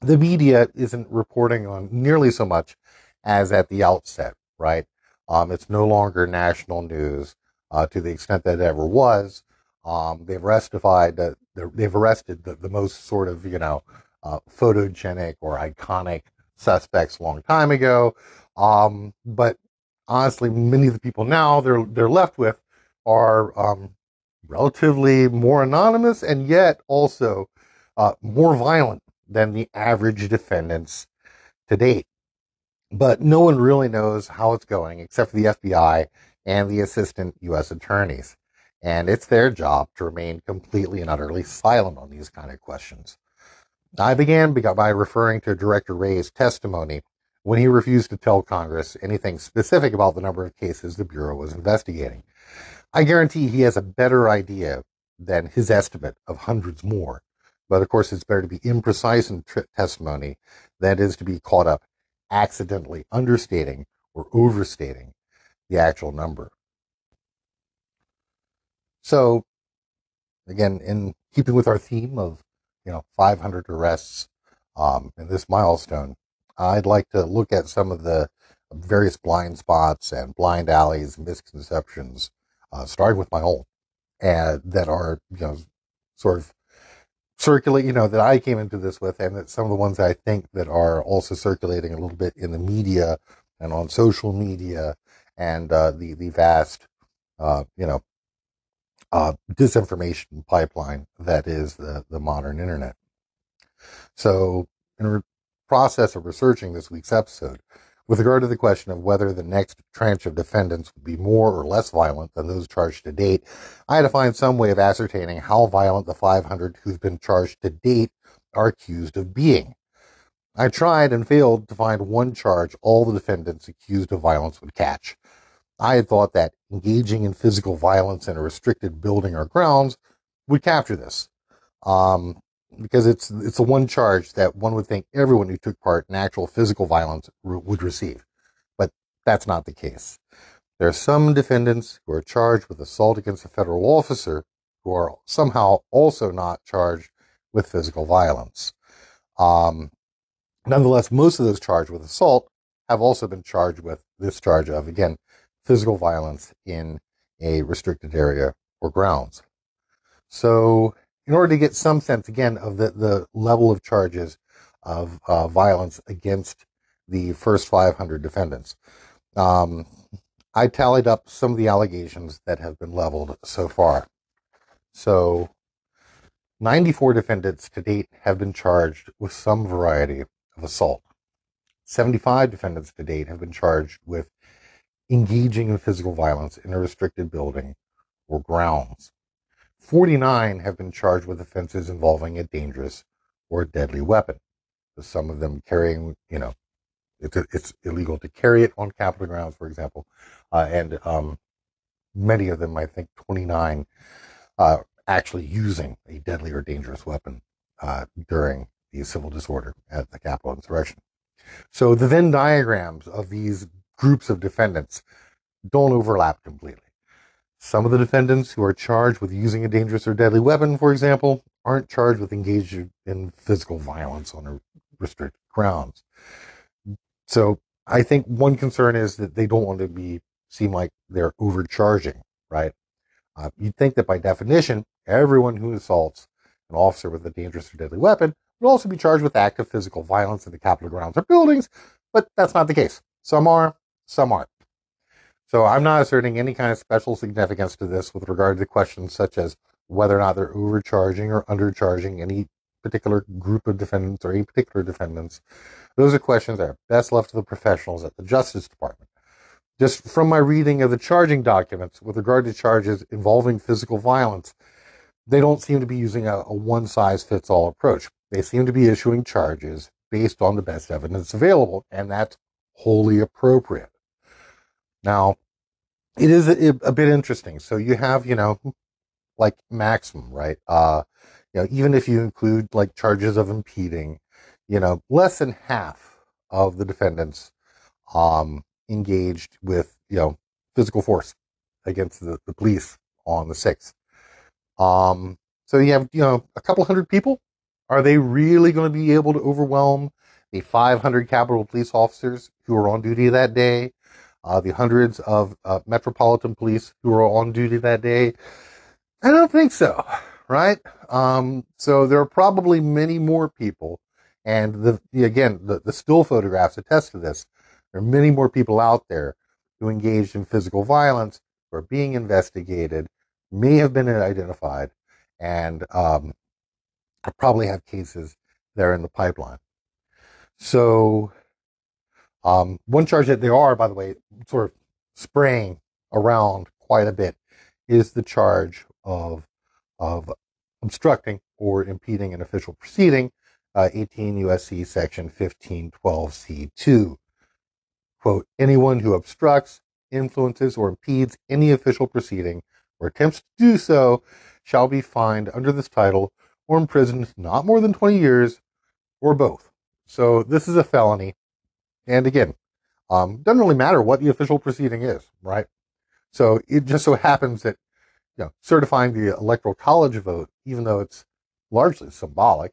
A: the media isn't reporting on nearly so much as at the outset, right? Um, it's no longer national news uh, to the extent that it ever was. Um, they've arrested uh, they've arrested the, the most sort of you know uh, photogenic or iconic suspects a long time ago. Um, but honestly, many of the people now they're they're left with are um, relatively more anonymous and yet also uh, more violent than the average defendants to date. But no one really knows how it's going except for the FBI and the assistant U.S. attorneys. And it's their job to remain completely and utterly silent on these kind of questions. I began by referring to Director Wray's testimony when he refused to tell Congress anything specific about the number of cases the Bureau was investigating. I guarantee he has a better idea than his estimate of hundreds more. But of course, it's better to be imprecise in testimony than it is to be caught up accidentally understating or overstating the actual number. So, again, in keeping with our theme of you know 500 arrests um, in this milestone, I'd like to look at some of the various blind spots and blind alleys, misconceptions, uh, starting with my own, and that are you know sort of circulate, you know, that I came into this with, and that some of the ones I think that are also circulating a little bit in the media and on social media, and uh, the the vast, uh, you know, uh, disinformation pipeline that is the the modern internet. So, in process of researching this week's episode with regard to the question of whether the next tranche of defendants would be more or less violent than those charged to date, I had to find some way of ascertaining how violent the 500 who've been charged to date are accused of being. I tried and failed to find one charge all the defendants accused of violence would catch. I had thought that engaging in physical violence in a restricted building or grounds would capture this. Um, because it's it's the one charge that one would think everyone who took part in actual physical violence would receive, but that's not the case. There are some defendants who are charged with assault against a federal officer who are somehow also not charged with physical violence. Um, nonetheless, most of those charged with assault have also been charged with this charge of again physical violence in a restricted area or grounds. So, in order to get some sense again of the, the level of charges of uh, violence against the first 500 defendants, um, I tallied up some of the allegations that have been leveled so far. So, 94 defendants to date have been charged with some variety of assault. 75 defendants to date have been charged with engaging in physical violence in a restricted building or grounds. 49 have been charged with offenses involving a dangerous or deadly weapon. Some of them carrying, you know, it's, it's illegal to carry it on Capitol grounds, for example. Uh, and um, many of them, I think 29, uh, actually using a deadly or dangerous weapon uh, during the civil disorder at the Capitol insurrection. So the Venn diagrams of these groups of defendants don't overlap completely. Some of the defendants who are charged with using a dangerous or deadly weapon, for example, aren't charged with engaging in physical violence on restricted grounds. So I think one concern is that they don't want to be seem like they're overcharging, right? Uh, you'd think that by definition, everyone who assaults an officer with a dangerous or deadly weapon would also be charged with active physical violence in the Capitol grounds or buildings, but that's not the case. Some are, some aren't. So I'm not asserting any kind of special significance to this with regard to questions such as whether or not they're overcharging or undercharging any particular group of defendants or any particular defendants. Those are questions that are best left to the professionals at the Justice Department. Just from my reading of the charging documents with regard to charges involving physical violence, they don't seem to be using a, a one size fits all approach. They seem to be issuing charges based on the best evidence available, and that's wholly appropriate. Now, it is a, a, bit interesting. So you have, you know, like maximum, right? Uh, you know, even if you include like charges of impeding, you know, less than half of the defendants um, engaged with, you know, physical force against the, the police on the 6th. Um, so you have, you know, a couple hundred people. Are they really going to be able to overwhelm the 500 Capitol police officers who are on duty that day? Uh, the hundreds of uh, Metropolitan Police who were on duty that day? I don't think so, right? Um, so there are probably many more people, and the, the again the, the still photographs attest to this. There are many more people out there who engaged in physical violence, who are being investigated, may have been identified, and um, probably have cases there in the pipeline. So um, one charge that they are, by the way, sort of spraying around quite a bit is the charge of of obstructing or impeding an official proceeding, uh, 18 USC section 1512C2. Quote, anyone who obstructs, influences, or impedes any official proceeding or attempts to do so shall be fined under this title or imprisoned not more than 20 years or both. So this is a felony and again, um, doesn't really matter what the official proceeding is, right? So it just so happens that you know, certifying the electoral college vote, even though it's largely symbolic,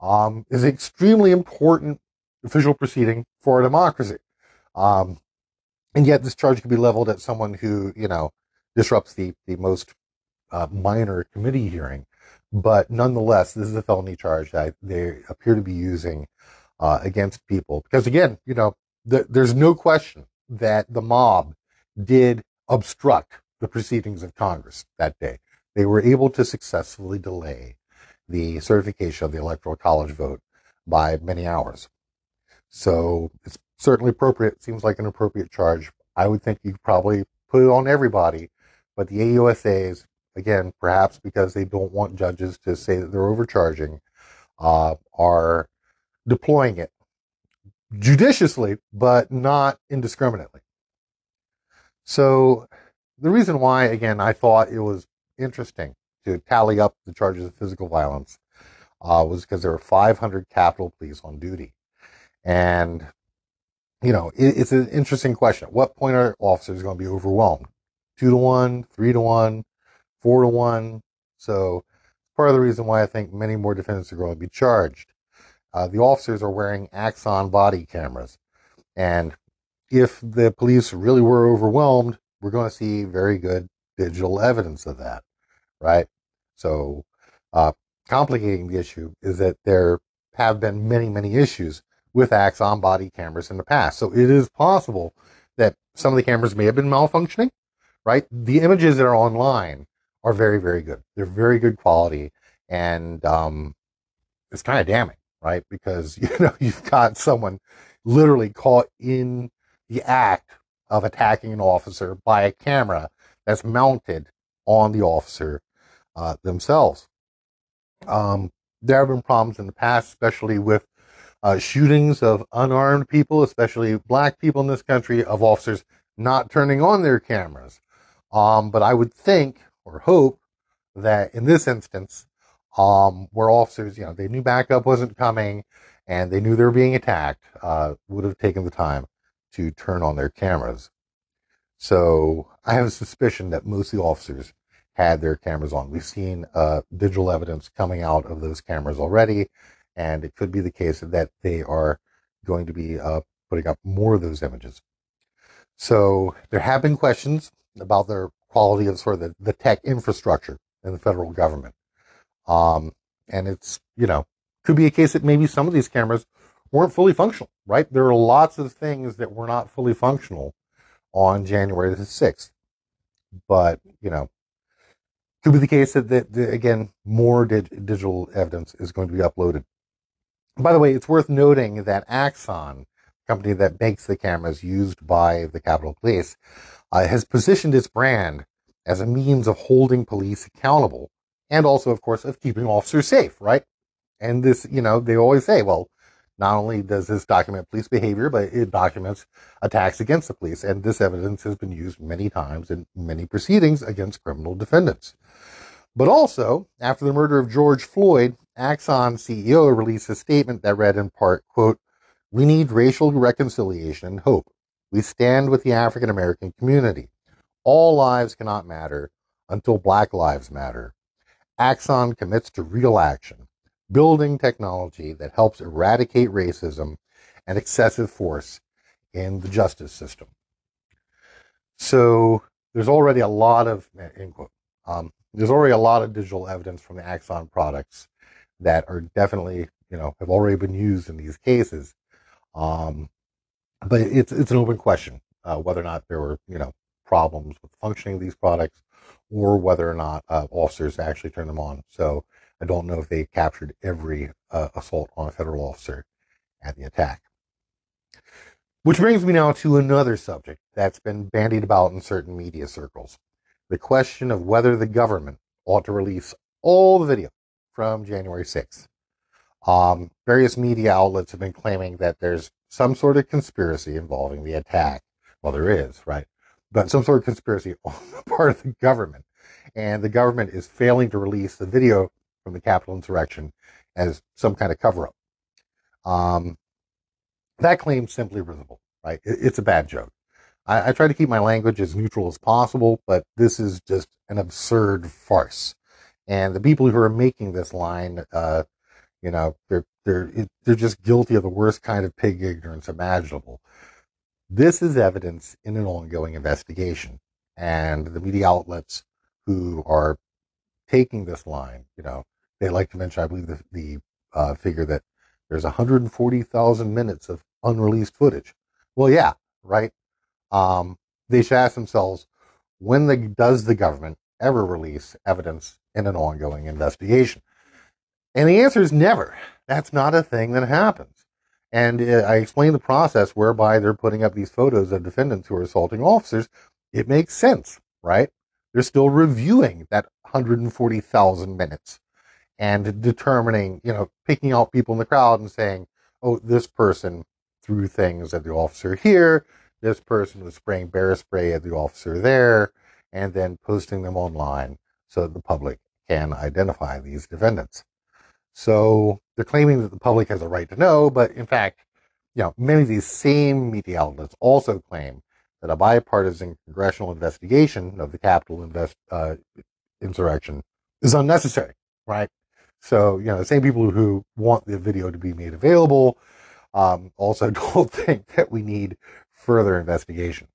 A: um, is an extremely important official proceeding for a democracy. Um, and yet this charge can be leveled at someone who, you know, disrupts the, the most uh, minor committee hearing. But nonetheless, this is a felony charge that they appear to be using uh, against people. Because again, you know, the, there's no question that the mob did obstruct the proceedings of Congress that day. They were able to successfully delay the certification of the Electoral College vote by many hours. So it's certainly appropriate. Seems like an appropriate charge. I would think you probably put it on everybody, but the AUSAs, again, perhaps because they don't want judges to say that they're overcharging, uh, are deploying it judiciously, but not indiscriminately. So the reason why, again, I thought it was interesting to tally up the charges of physical violence uh, was because there were 500 Capitol Police on duty. And, you know, it, it's an interesting question. At what point are officers going to be overwhelmed? Two to one, three to one, four to one. So part of the reason why I think many more defendants are going to be charged. Uh, the officers are wearing Axon body cameras. And if the police really were overwhelmed, we're going to see very good digital evidence of that, right? So, uh, complicating the issue is that there have been many, many issues with Axon body cameras in the past. So it is possible that some of the cameras may have been malfunctioning, right? The images that are online are very, very good. They're very good quality. And um, it's kind of damning, right? Because, (laughs) you know, you've got someone literally caught in the act of attacking an officer by a camera that's mounted on the officer uh, themselves. Um, there have been problems in the past, especially with uh, shootings of unarmed people, especially black people in this country, of officers not turning on their cameras. Um, but I would think or hope that in this instance, um, where officers, you know, they knew backup wasn't coming and they knew they were being attacked, uh, would have taken the time to turn on their cameras. So I have a suspicion that most of the officers had their cameras on. We've seen uh, digital evidence coming out of those cameras already, and it could be the case that they are going to be uh, putting up more of those images. So there have been questions about the quality of sort of the, the tech infrastructure in the federal government. Um, and it's, you know, could be a case that maybe some of these cameras weren't fully functional, right? There are lots of things that were not fully functional on January the 6th. But, you know, could be the case that, that, that again, more dig- digital evidence is going to be uploaded. By the way, it's worth noting that Axon, company that makes the cameras used by the Capitol Police, uh, has positioned its brand as a means of holding police accountable and also, of course, of keeping officers safe, right? And this, you know, they always say, well, not only does this document police behavior, but it documents attacks against the police. And this evidence has been used many times in many proceedings against criminal defendants. But also, after the murder of George Floyd, Axon CEO released a statement that read in part, quote, we need racial reconciliation and hope. We stand with the African American community. All lives cannot matter until black lives matter. Axon commits to real action, building technology that helps eradicate racism and excessive force in the justice system. So there's already a lot of, end quote, um, there's already a lot of digital evidence from the Axon products that are definitely, you know, have already been used in these cases. Um, but it's it's an open question uh, whether or not there were, you know, problems with functioning of these products, or whether or not uh, officers actually turned them on. So I don't know if they captured every uh, assault on a federal officer at the attack. Which brings me now to another subject that's been bandied about in certain media circles the question of whether the government ought to release all the video from January 6th. Um, various media outlets have been claiming that there's some sort of conspiracy involving the attack. Well, there is, right? But some sort of conspiracy (laughs) on the part of the government. And the government is failing to release the video from the Capitol insurrection as some kind of cover up. Um, that claim's simply risible, right? It, it's a bad joke. I, I try to keep my language as neutral as possible, but this is just an absurd farce. And the people who are making this line, uh, you know, they're they're they're just guilty of the worst kind of pig ignorance imaginable. This is evidence in an ongoing investigation, and the media outlets who are taking this line, you know, they like to mention, I believe, the, the uh, figure that there's 140,000 minutes of unreleased footage. Well, yeah, right um, they should ask themselves when the, does the government ever release evidence in an ongoing investigation? And the answer is never. That's not a thing that happens. And uh, I explained the process whereby they're putting up these photos of defendants who are assaulting officers. It makes sense, right? They're still reviewing that 140,000 minutes and determining, you know, picking out people in the crowd and saying, oh, this person threw things at the officer here this person was spraying bear spray at the officer there and then posting them online so that the public can identify these defendants. So they're claiming that the public has a right to know, but in fact, you know, many of these same media outlets also claim that a bipartisan congressional investigation of the Capitol invest, uh, insurrection is unnecessary, right? So, you know, the same people who want the video to be made available um, also (laughs) don't think that we need further investigation.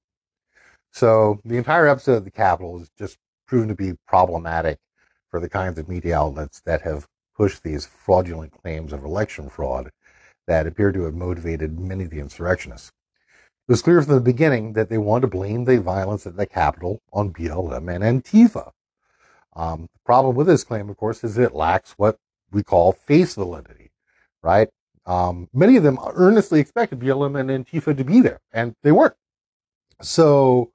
A: So the entire episode of the Capitol is just proven to be problematic for the kinds of media outlets that have pushed these fraudulent claims of election fraud that appear to have motivated many of the insurrectionists. It was clear from the beginning that they wanted to blame the violence at the Capitol on BLM and Antifa. Um, the problem with this claim, of course, is it lacks what we call face validity, right? Um, many of them earnestly expected BLM and Antifa to be there, and they weren't. So,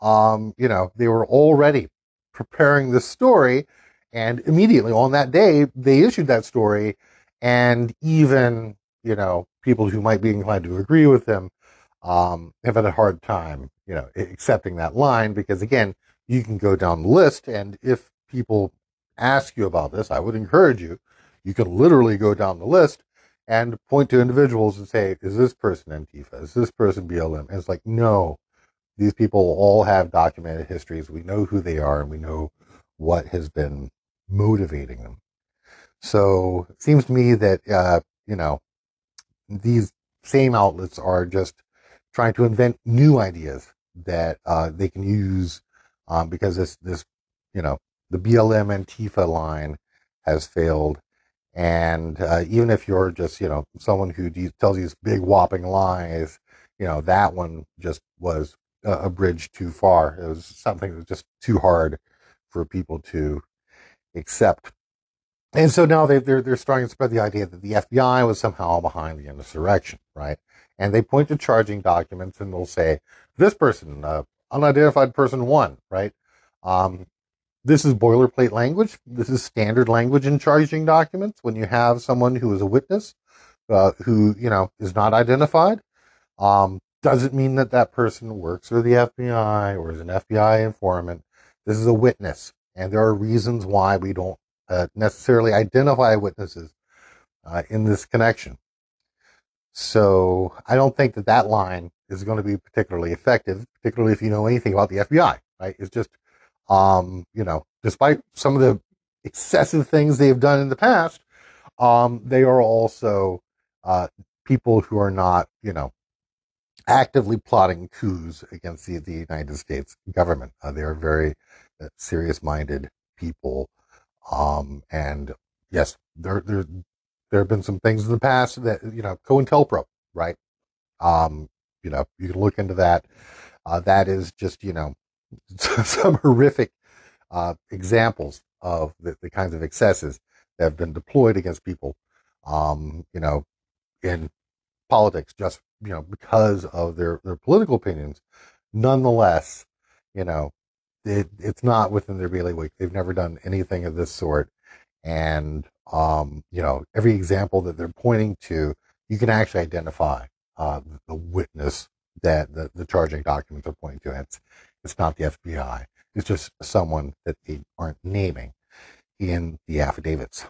A: um, you know, they were already preparing this story, and immediately on that day, they issued that story, and even, you know, people who might be inclined to agree with them um, have had a hard time, you know, accepting that line because, again, you can go down the list, and if people ask you about this, I would encourage you. You can literally go down the list and point to individuals and say, is this person Antifa? Is this person BLM? And it's like, no, these people all have documented histories. We know who they are and we know what has been motivating them. So it seems to me that, uh, you know, these same outlets are just trying to invent new ideas that uh, they can use um, because this, this, you know, the BLM Antifa line has failed. And uh, even if you're just, you know, someone who tells these big whopping lies, you know, that one just was a bridge too far. It was something that was just too hard for people to accept. And so now they, are they're, they're starting to spread the idea that the FBI was somehow behind the insurrection, right? And they point to charging documents and they'll say, this person, uh, unidentified person one, right? Um, this is boilerplate language. This is standard language in charging documents. When you have someone who is a witness, uh, who you know is not identified, um, doesn't mean that that person works for the FBI or is an FBI informant. This is a witness, and there are reasons why we don't uh, necessarily identify witnesses uh, in this connection. So I don't think that that line is going to be particularly effective, particularly if you know anything about the FBI. Right? It's just um, you know, despite some of the excessive things they've done in the past, um, they are also uh, people who are not, you know, actively plotting coups against the, the United States government. Uh, they are very uh, serious-minded people, um, and yes, there there there have been some things in the past that you know, COINTELPRO, right? Um, you know, you can look into that. Uh, that is just you know (laughs) some horrific uh, examples of the, the, kinds of excesses that have been deployed against people, um, you know, in politics, just you know, because of their their political opinions. Nonetheless, you know, it, it's not within their bailiwick. They've never done anything of this sort, and um, you know, every example that they're pointing to, you can actually identify uh, the witness that the, the charging documents are pointing to. It's it's not the FBI. It's just someone that they aren't naming in the affidavits.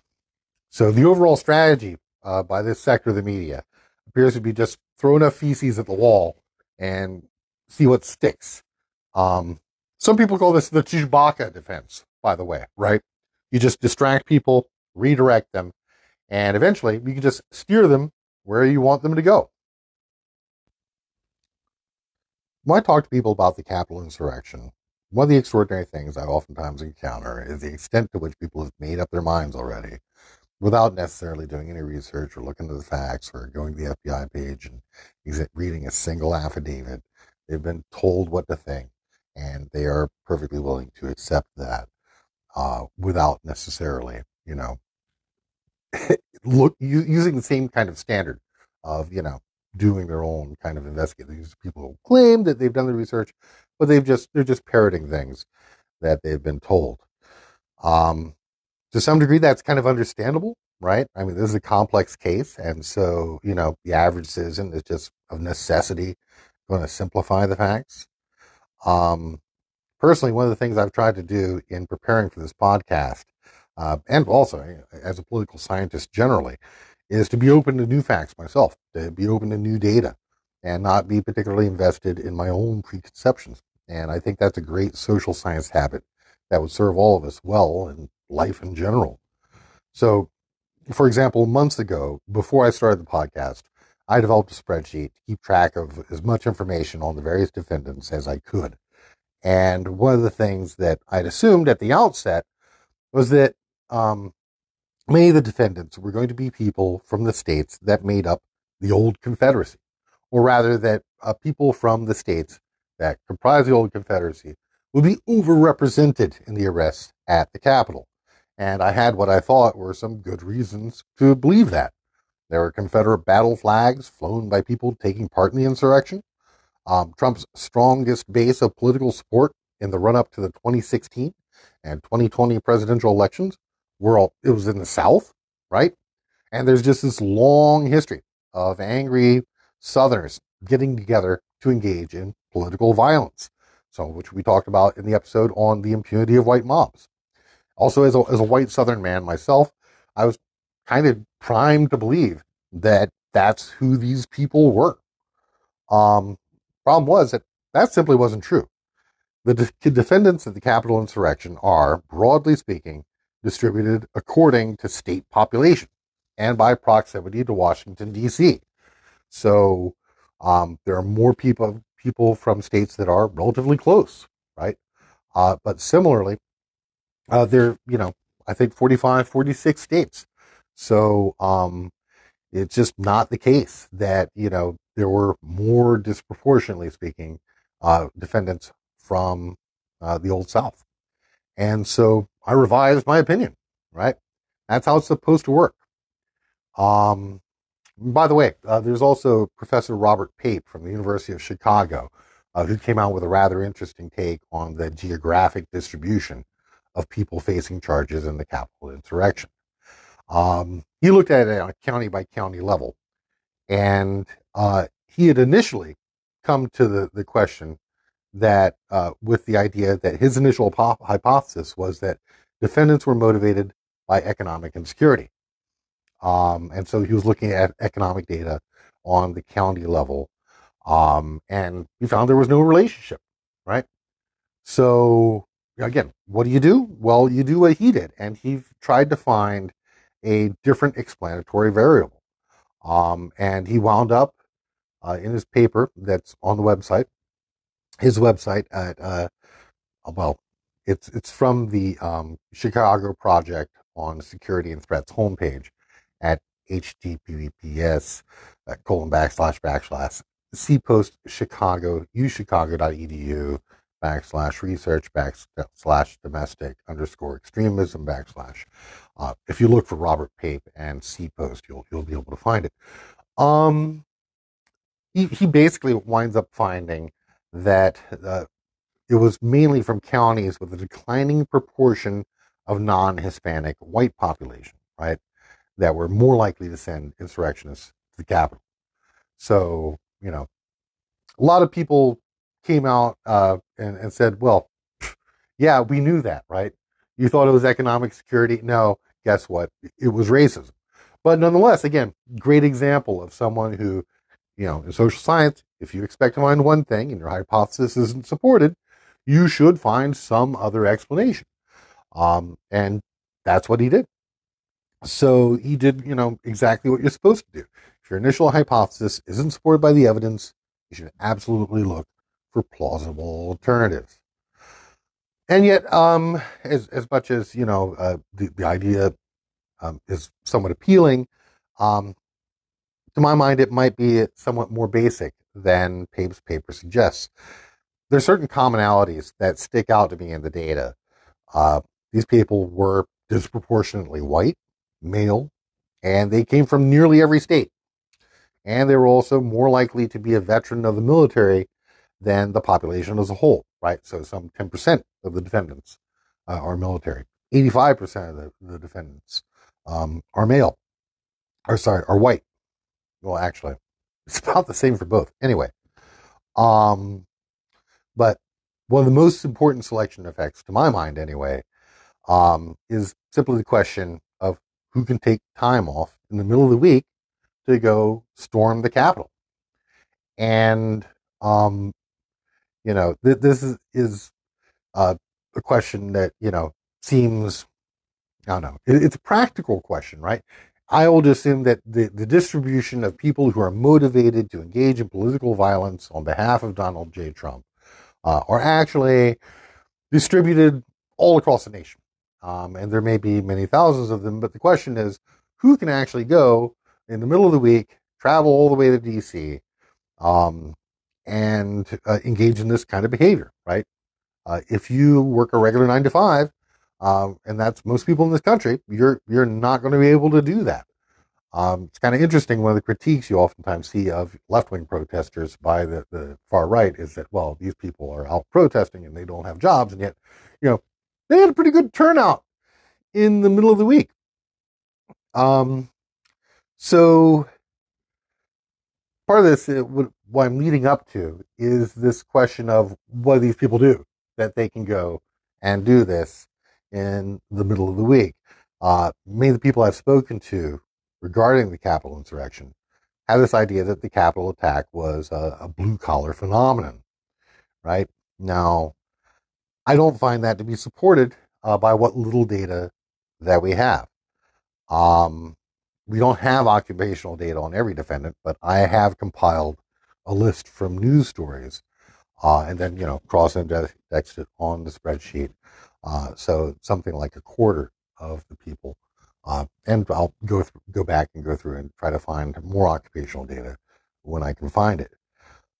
A: So the overall strategy uh, by this sector of the media appears to be just throw enough feces at the wall and see what sticks. Um, some people call this the Chewbacca defense, by the way, right? You just distract people, redirect them, and eventually you can just steer them where you want them to go. When I talk to people about the Capitol insurrection, one of the extraordinary things I oftentimes encounter is the extent to which people have made up their minds already without necessarily doing any research or looking at the facts or going to the FBI page and reading a single affidavit. They've been told what to think, and they are perfectly willing to accept that uh, without necessarily, you know, (laughs) look using the same kind of standard of, you know, doing their own kind of investigation. These people claim that they've done the research, but they've just they're just parroting things that they've been told. Um, to some degree, that's kind of understandable, right? I mean, this is a complex case, and so you know the average citizen is just of necessity going to simplify the facts. Um, personally, one of the things I've tried to do in preparing for this podcast, uh, and also as a political scientist generally, is to be open to new facts myself, to be open to new data, and not be particularly invested in my own preconceptions. And I think that's a great social science habit that would serve all of us well in life in general. So, for example, months ago, before I started the podcast, I developed a spreadsheet to keep track of as much information on the various defendants as I could. And one of the things that I'd assumed at the outset was that um, many of the defendants were going to be people from the states that made up the old Confederacy, or rather, that uh, people from the states that comprise the old Confederacy would be overrepresented in the arrests at the Capitol. And I had what I thought were some good reasons to believe that. There were Confederate battle flags flown by people taking part in the insurrection. Um, Trump's strongest base of political support in the run up to the 2016 and 2020 presidential elections were all, it was in the South, right? And there's just this long history of angry Southerners getting together to engage in political violence, of which we talked about in the episode on the impunity of white mobs. Also, as a, as a white Southern man myself, I was kind of primed to believe that that's who these people were. Um, problem was that that simply wasn't true. The de- defendants of the Capitol insurrection are, broadly speaking, distributed according to state population and by proximity to Washington, D.C. So um, there are more people people from states that are relatively close, right? Uh, but similarly, uh, there, you know, I think 45, 46 states. So um, it's just not the case that, you know, there were more disproportionately speaking uh, defendants from uh, the Old South. And so I revised my opinion, right? That's how it's supposed to work. Um, by the way, uh, there's also Professor Robert Pape from the University of Chicago, uh, who came out with a rather interesting take on the geographic distribution of people facing charges in the Capitol insurrection. Um, he looked at it on a county by county level, and uh, he had initially come to the, the question that, uh, with the idea that his initial hypothesis was that defendants were motivated by economic insecurity. Um, and so he was looking at economic data on the county level. Um, and he found there was no relationship, right? So again, what do you do? Well, you do what he did. And he tried to find a different explanatory variable. Um, and he wound up uh, in his paper that's on the website, his website at, uh, well, it's, it's from the um, Chicago Project on Security and Threats homepage at https uh, colon backslash backslash cpost chicago uchicago.edu backslash research backslash domestic underscore extremism backslash. Uh, if you look for Robert Pape and cpost, you'll you'll be able to find it. Um, he he basically winds up finding that uh, it was mainly from counties with a declining proportion of non-Hispanic white population, right? that were more likely to send insurrectionists to the Capitol. So, you know, a lot of people came out uh, and, and said, well, yeah, we knew that, right? You thought it was economic security. No, guess what? It was racism. But nonetheless, again, great example of someone who, you know, in social science, if you expect to find one thing and your hypothesis isn't supported, you should find some other explanation. Um, and that's what he did. So he did, you know, exactly what you're supposed to do. If your initial hypothesis isn't supported by the evidence, you should absolutely look for plausible alternatives. And yet, um, as as much as you know, uh, the the idea um, is somewhat appealing. Um, to my mind, it might be somewhat more basic than Pape's paper suggests. There are certain commonalities that stick out to me in the data. Uh, these people were disproportionately white male, and they came from nearly every state. And they were also more likely to be a veteran of the military than the population as a whole, right? So some 10% of the defendants uh, are military. 85% of the, the defendants um, are male, or sorry, are white. Well, actually, (laughs) it's about the same for both. Anyway, um, but one of the most important selection effects, to my mind anyway, um, is simply the question of who can take time off in the middle of the week to go storm the Capitol. And, um, you know, th- this is, is uh, a question that, you know, seems, I don't know, it, it's a practical question, right? I would assume that the, the distribution of people who are motivated to engage in political violence on behalf of Donald J. Trump uh, are actually distributed all across the nation. Um, and there may be many thousands of them, but the question is who can actually go in the middle of the week, travel all the way to DC, um, and uh, engage in this kind of behavior, right? Uh, if you work a regular nine to five, um, and that's most people in this country, you're you're not going to be able to do that. Um, it's kind of interesting. One of the critiques you oftentimes see of left wing protesters by the, the far right is that, well, these people are out protesting and they don't have jobs. And yet, you know, they had a pretty good turnout in the middle of the week. Um, so part of this, uh, what I'm leading up to is this question of what do these people do that they can go and do this in the middle of the week. Uh, many of the people I've spoken to regarding the Capitol insurrection have this idea that the Capitol attack was a, a blue collar phenomenon, right? Now, I don't find that to be supported uh, by what little data that we have. Um, we don't have occupational data on every defendant, but I have compiled a list from news stories uh, and then, you know, cross indexed it on the spreadsheet. Uh, so something like a quarter of the people uh, and I'll go th- go back and go through and try to find more occupational data when I can find it.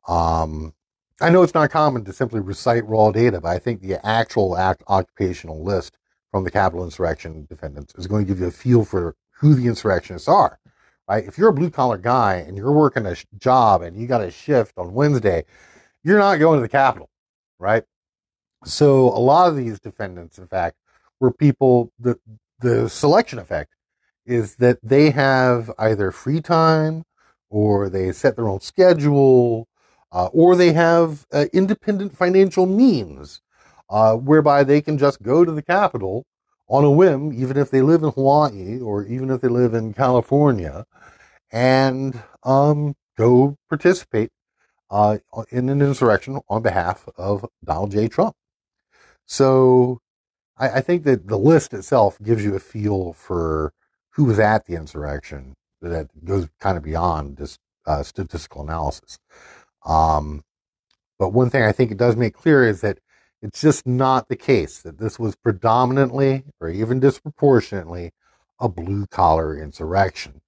A: Um, I know it's not common to simply recite raw data, but I think the actual act occupational list from the Capitol insurrection defendants is going to give you a feel for who the insurrectionists are. Right? If you're a blue collar guy and you're working a sh- job and you got a shift on Wednesday, you're not going to the Capitol, right? So a lot of these defendants, in fact, were people that the selection effect is that they have either free time or they set their own schedule uh, or they have uh, independent financial means uh, whereby they can just go to the Capitol on a whim, even if they live in Hawaii or even if they live in California, and um, go participate uh, in an insurrection on behalf of Donald J. Trump. So I, I, think that the list itself gives you a feel for who was at the insurrection that goes kind of beyond just uh, statistical analysis. Um, but one thing I think it does make clear is that it's just not the case that this was predominantly or even disproportionately a blue collar insurrection.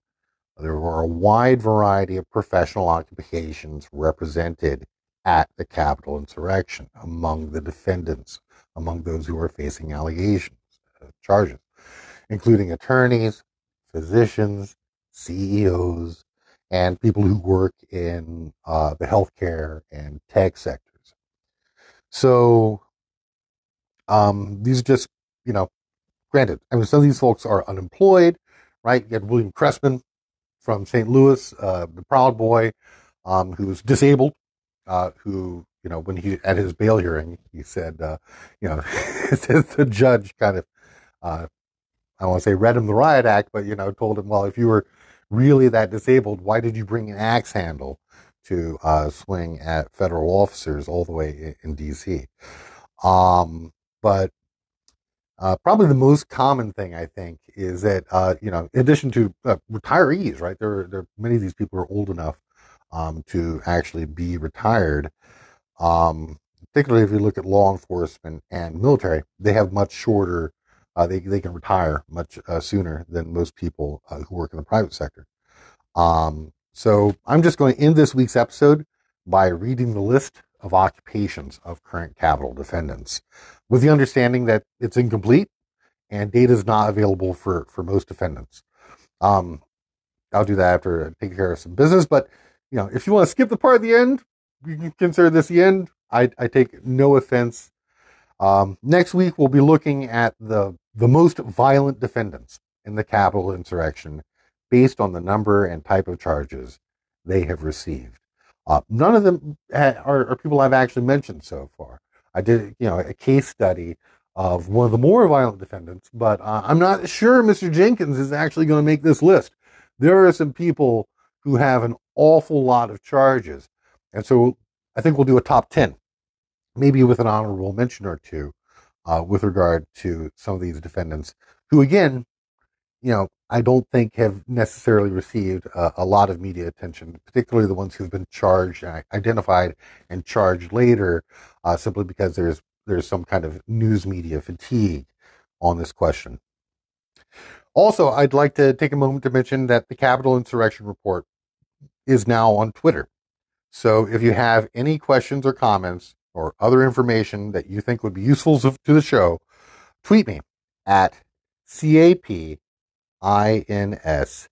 A: There were a wide variety of professional occupations represented at the Capitol insurrection among the defendants among those who are facing allegations, uh, charges, including attorneys, physicians, CEOs, and people who work in uh, the healthcare and tech sectors. So um, these are just, you know, granted, I mean, some of these folks are unemployed, right? You had William Cressman from St. Louis, uh, the Proud Boy, um, who's disabled, uh, who you know, when he at his bail hearing, he said, uh, you know, (laughs) the judge kind of, uh, I don't want to say read him the riot act, but you know, told him, well, if you were really that disabled, why did you bring an axe handle to uh, swing at federal officers all the way in, in D.C.? Um, but uh, probably the most common thing I think is that uh, you know, in addition to uh, retirees, right? There, there, many of these people are old enough um, to actually be retired. Um, particularly if you look at law enforcement and military, they have much shorter, uh, they, they can retire much uh, sooner than most people who work in the private sector. Um, so I'm just going to end this week's episode by reading the list of occupations of current Capitol defendants with the understanding that it's incomplete and data is not available for, for most defendants. Um, I'll do that after taking care of some business, but you know, if you want to skip the part at the end, you can consider this the end. I, I take no offense. Um, next week, we'll be looking at the, the most violent defendants in the Capitol insurrection based on the number and type of charges they have received. Uh, none of them are, are, people I've actually mentioned so far. I did, you know, a case study of one of the more violent defendants, but uh, I'm not sure Mr. Jenkins is actually going to make this list. There are some people who have an awful lot of charges and so I think we'll do a top 10, maybe with an honorable mention or two uh, with regard to some of these defendants who, again, you know, I don't think have necessarily received a, a lot of media attention, particularly the ones who've been charged, and identified, and charged later, uh, simply because there's there's some kind of news media fatigue on this question. Also, I'd like to take a moment to mention that the Capitol Insurrection Report is now on Twitter. So if you have any questions or comments or other information that you think would be useful to the show, tweet me at CAP I N S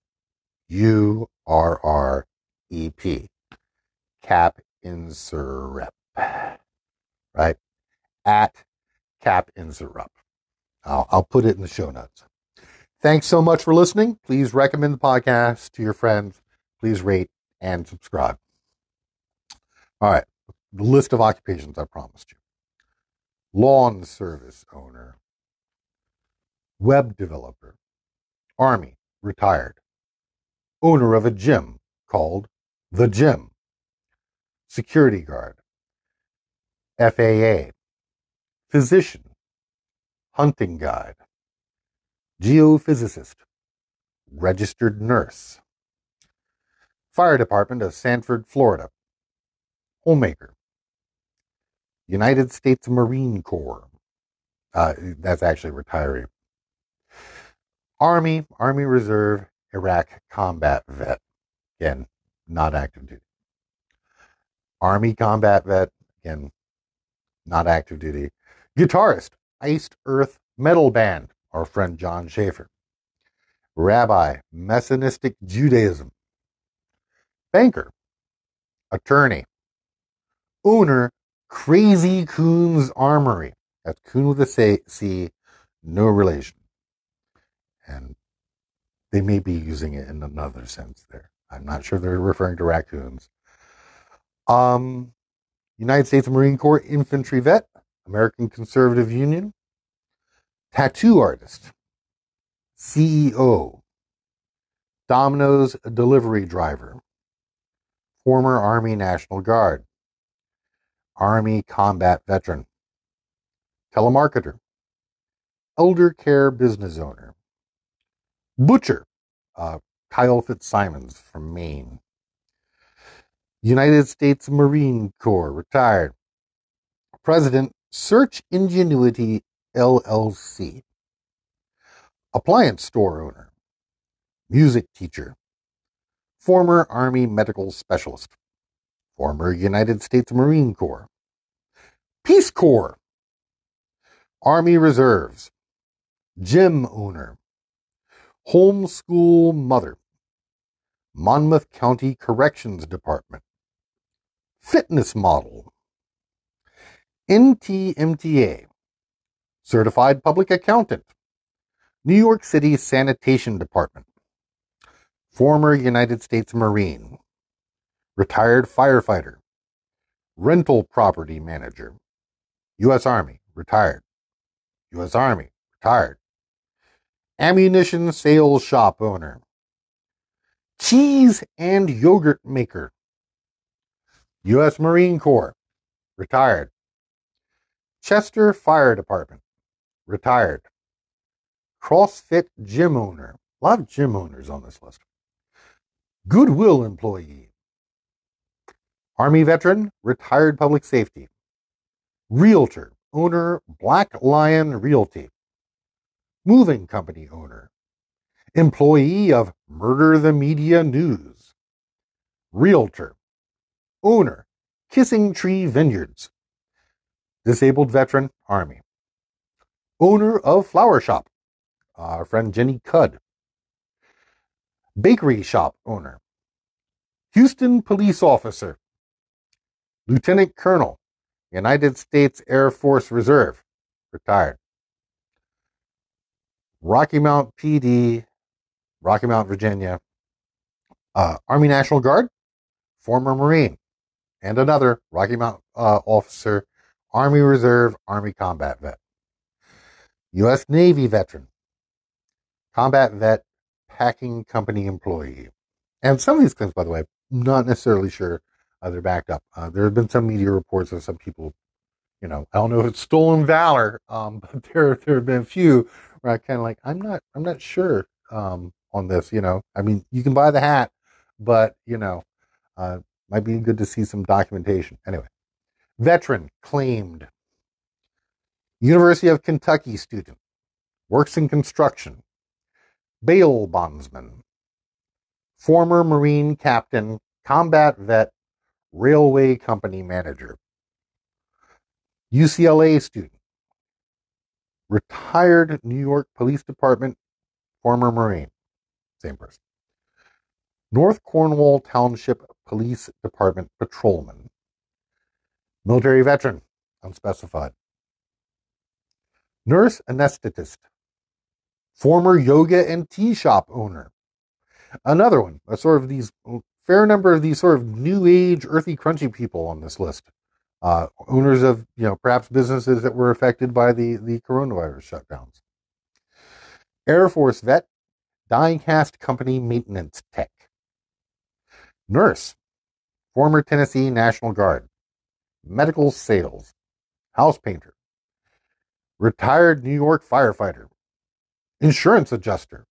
A: U R R E P. Cap Insurrep. Right? At Cap Insurrep. I'll, I'll put it in the show notes. Thanks so much for listening. Please recommend the podcast to your friends. Please rate and subscribe. All right. The list of occupations I promised you lawn service owner, web developer, Army, retired. Owner of a gym called The Gym. Security guard. FAA. Physician. Hunting guide. Geophysicist. Registered nurse. Fire Department of Sanford, Florida. Homemaker. United States Marine Corps. Uh, that's actually retiree. Army, Army Reserve, Iraq combat vet. Again, not active duty. Army combat vet. Again, not active duty. Guitarist, Iced Earth Metal Band, our friend Jon Schaffer. Rabbi, Messianistic Judaism. Banker, attorney. Owner, Crazy Coon's Armory. That's Coon with a C, no relation and they may be using it in another sense there. I'm not sure they're referring to raccoons. Um, United States Marine Corps infantry vet, American Conservative Union, tattoo artist, CEO, Domino's delivery driver, former Army National Guard, Army combat veteran, telemarketer, elder care business owner, Butcher, uh, Kyle Fitzsimons from Maine. United States Marine Corps, retired. President, Search Ingenuity LLC. Appliance store owner. Music teacher. Former Army medical specialist. Former United States Marine Corps. Peace Corps. Army Reserves. Gym owner Homeschool Mother, Monmouth County Corrections Department, Fitness Model, NTMTA, Certified Public Accountant, New York City Sanitation Department, former United States Marine, retired firefighter, rental property manager, U.S. Army, retired, U.S. Army, retired, ammunition sales shop owner, cheese and yogurt maker, U.S. Marine Corps, retired, Chester Fire Department, retired, CrossFit gym owner, a lot of gym owners on this list, Goodwill employee, Army veteran, retired public safety, realtor, owner, Black Lion Realty, moving company owner, employee of Murder the Media News, realtor, owner, Kissing Tree Vineyards, disabled veteran, Army, owner of flower shop, our friend Jenny Cudd, bakery shop owner, Houston police officer, lieutenant colonel, United States Air Force Reserve, retired. Rocky Mount PD, Rocky Mount, Virginia, uh, Army National Guard, former Marine, and another Rocky Mount uh, officer, Army Reserve, Army combat vet, U.S. Navy veteran, combat vet, packing company employee. And some of these claims, by the way, not necessarily sure uh, they're backed up. Uh, there have been some media reports of some people, you know, I don't know if it's stolen valor, um, (laughs) but there there have been a few where I kind of like I'm not I'm not sure um, on this. You know, I mean, you can buy the hat, but you know, uh, might be good to see some documentation. Anyway, veteran claimed. University of Kentucky student works in construction. Bail bondsman. Former Marine captain, combat vet, railway company manager. UCLA student. Retired New York Police Department, former Marine. Same person. North Cornwall Township Police Department patrolman. Military veteran, unspecified. Nurse anesthetist. Former yoga and tea shop owner. Another one, a sort of these fair number of these sort of new age, earthy, crunchy people on this list. Uh, owners of, you know, perhaps businesses that were affected by the, the coronavirus shutdowns. Air Force vet, diecast company maintenance tech. Nurse, former Tennessee National Guard. Medical sales, house painter. Retired New York firefighter. Insurance adjuster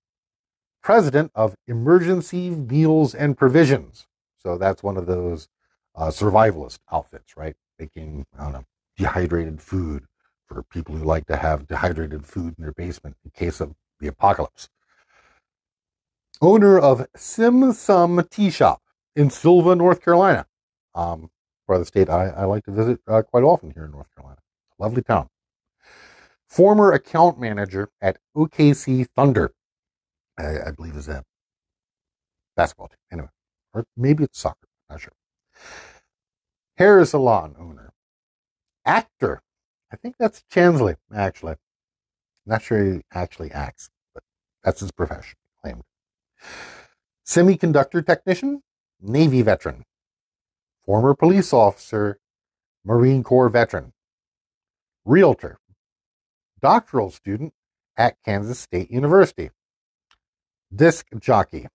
A: president of Emergency Meals and Provisions. So that's one of those uh, survivalist outfits, right? Making, I don't know, dehydrated food for people who like to have dehydrated food in their basement in case of the apocalypse. Owner of Sim Sum Tea Shop in Sylva, North Carolina. Um, part of the state I, I like to visit uh, quite often here in North Carolina. Lovely town. Former account manager at OKC Thunder I, I believe is a basketball team. Anyway, or maybe it's soccer. Not sure. Hair salon owner, actor. I think that's Chansley, actually. Not sure he actually acts, but that's his profession claimed. Semiconductor technician, Navy veteran, former police officer, Marine Corps veteran, realtor, doctoral student at Kansas State University, disc jockey.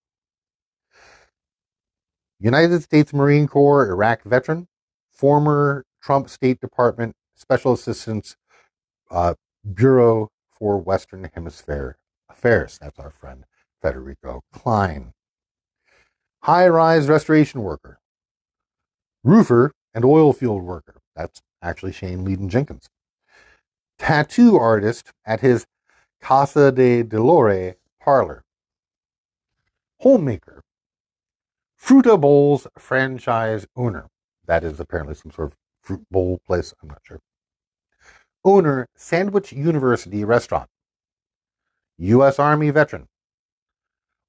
A: United States Marine Corps Iraq veteran, former Trump State Department Special Assistance uh, Bureau for Western Hemisphere Affairs. That's our friend Federico Klein. High rise restoration worker, roofer, and oil field worker. That's actually Shane Leedon Jenkins. Tattoo artist at his Casa de Dolore parlor homemaker, Frutta Bowls franchise owner. That is apparently some sort of fruit bowl place. I'm not sure. Owner, Sandwich University Restaurant. U.S. Army veteran.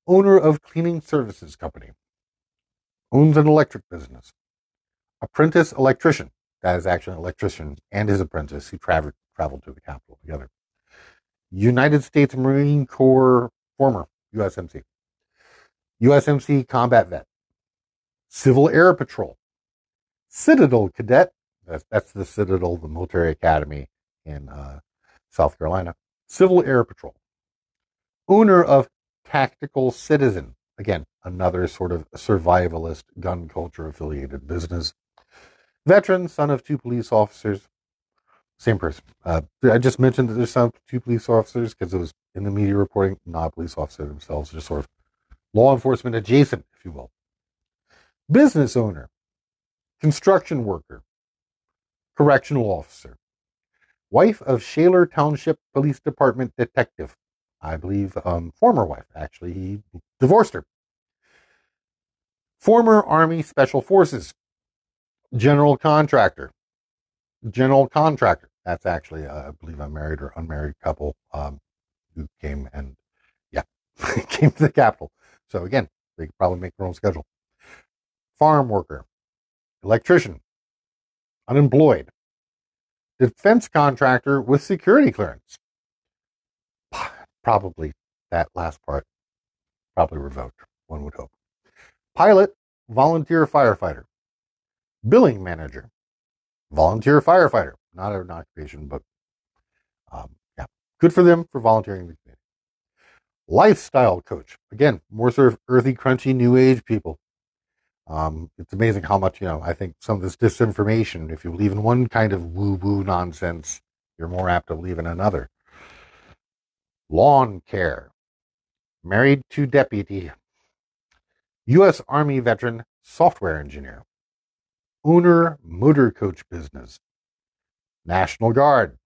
A: Owner of cleaning services company. Owns an electric business. Apprentice electrician. That is actually an electrician and his apprentice who traveled traveled to the capital together. United States Marine Corps former USMC. USMC combat vet, Civil Air Patrol, Citadel cadet. That's, that's the Citadel, the military academy in uh, South Carolina. Civil Air Patrol, owner of Tactical Citizen. Again, another sort of survivalist gun culture affiliated business. Veteran, son of two police officers. Same person. Uh, I just mentioned that there's some two police officers because it was in the media reporting, not police officers themselves, just sort of law enforcement adjacent, if you will. Business owner, construction worker, correctional officer, wife of Shaler Township Police Department detective. I believe, um, former wife, actually. He divorced her. Former Army Special Forces, general contractor. General contractor. That's actually, uh, I believe, a married or unmarried couple um, who came and, yeah, (laughs) came to the capital. So again, they could probably make their own schedule. Farm worker, electrician, unemployed, defense contractor with security clearance. (sighs) Probably that last part, probably revoked, one would hope. Pilot, volunteer firefighter, billing manager, volunteer firefighter, not an occupation, but um, yeah, good for them for volunteering the community. lifestyle coach. Again, more sort of earthy, crunchy, new age people. Um, it's amazing how much, you know, I think some of this disinformation, if you believe in one kind of woo woo nonsense, you're more apt to believe in another. Lawn care, married to deputy, U.S. Army veteran, software engineer, owner, motor coach business, National Guard,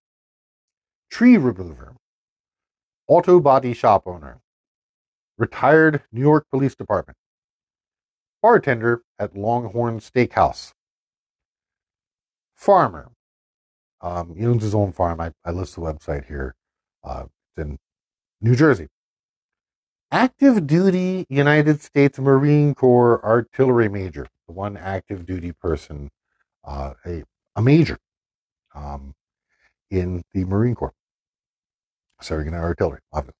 A: tree remover, auto body shop owner, retired New York Police Department, bartender at Longhorn Steakhouse, farmer. Um, he owns his own farm. I, I list the website here. Uh, it's in New Jersey. Active duty United States Marine Corps artillery major, the one active duty person, uh, a, a major um, in the Marine Corps, serving in artillery, obviously.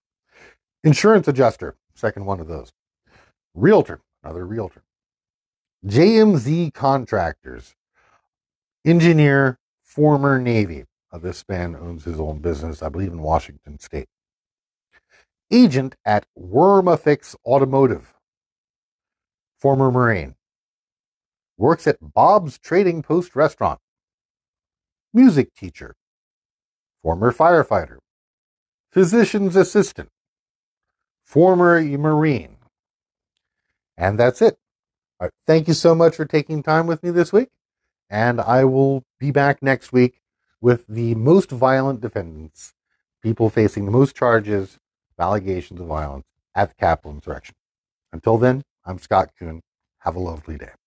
A: Insurance adjuster, second one of those. Realtor, another realtor. JMZ Contractors, engineer, former Navy. Uh, this man owns his own business, I believe, in Washington State. Agent at Wormafix Automotive, former Marine. Works at Bob's Trading Post Restaurant. Music teacher, former firefighter, physician's assistant, former Marine. And that's it. Right, thank you so much for taking time with me this week. And I will be back next week with the most violent defendants, people facing the most charges, allegations of violence at the Capitol insurrection. Until then, I'm Scott Kuhn. Have a lovely day.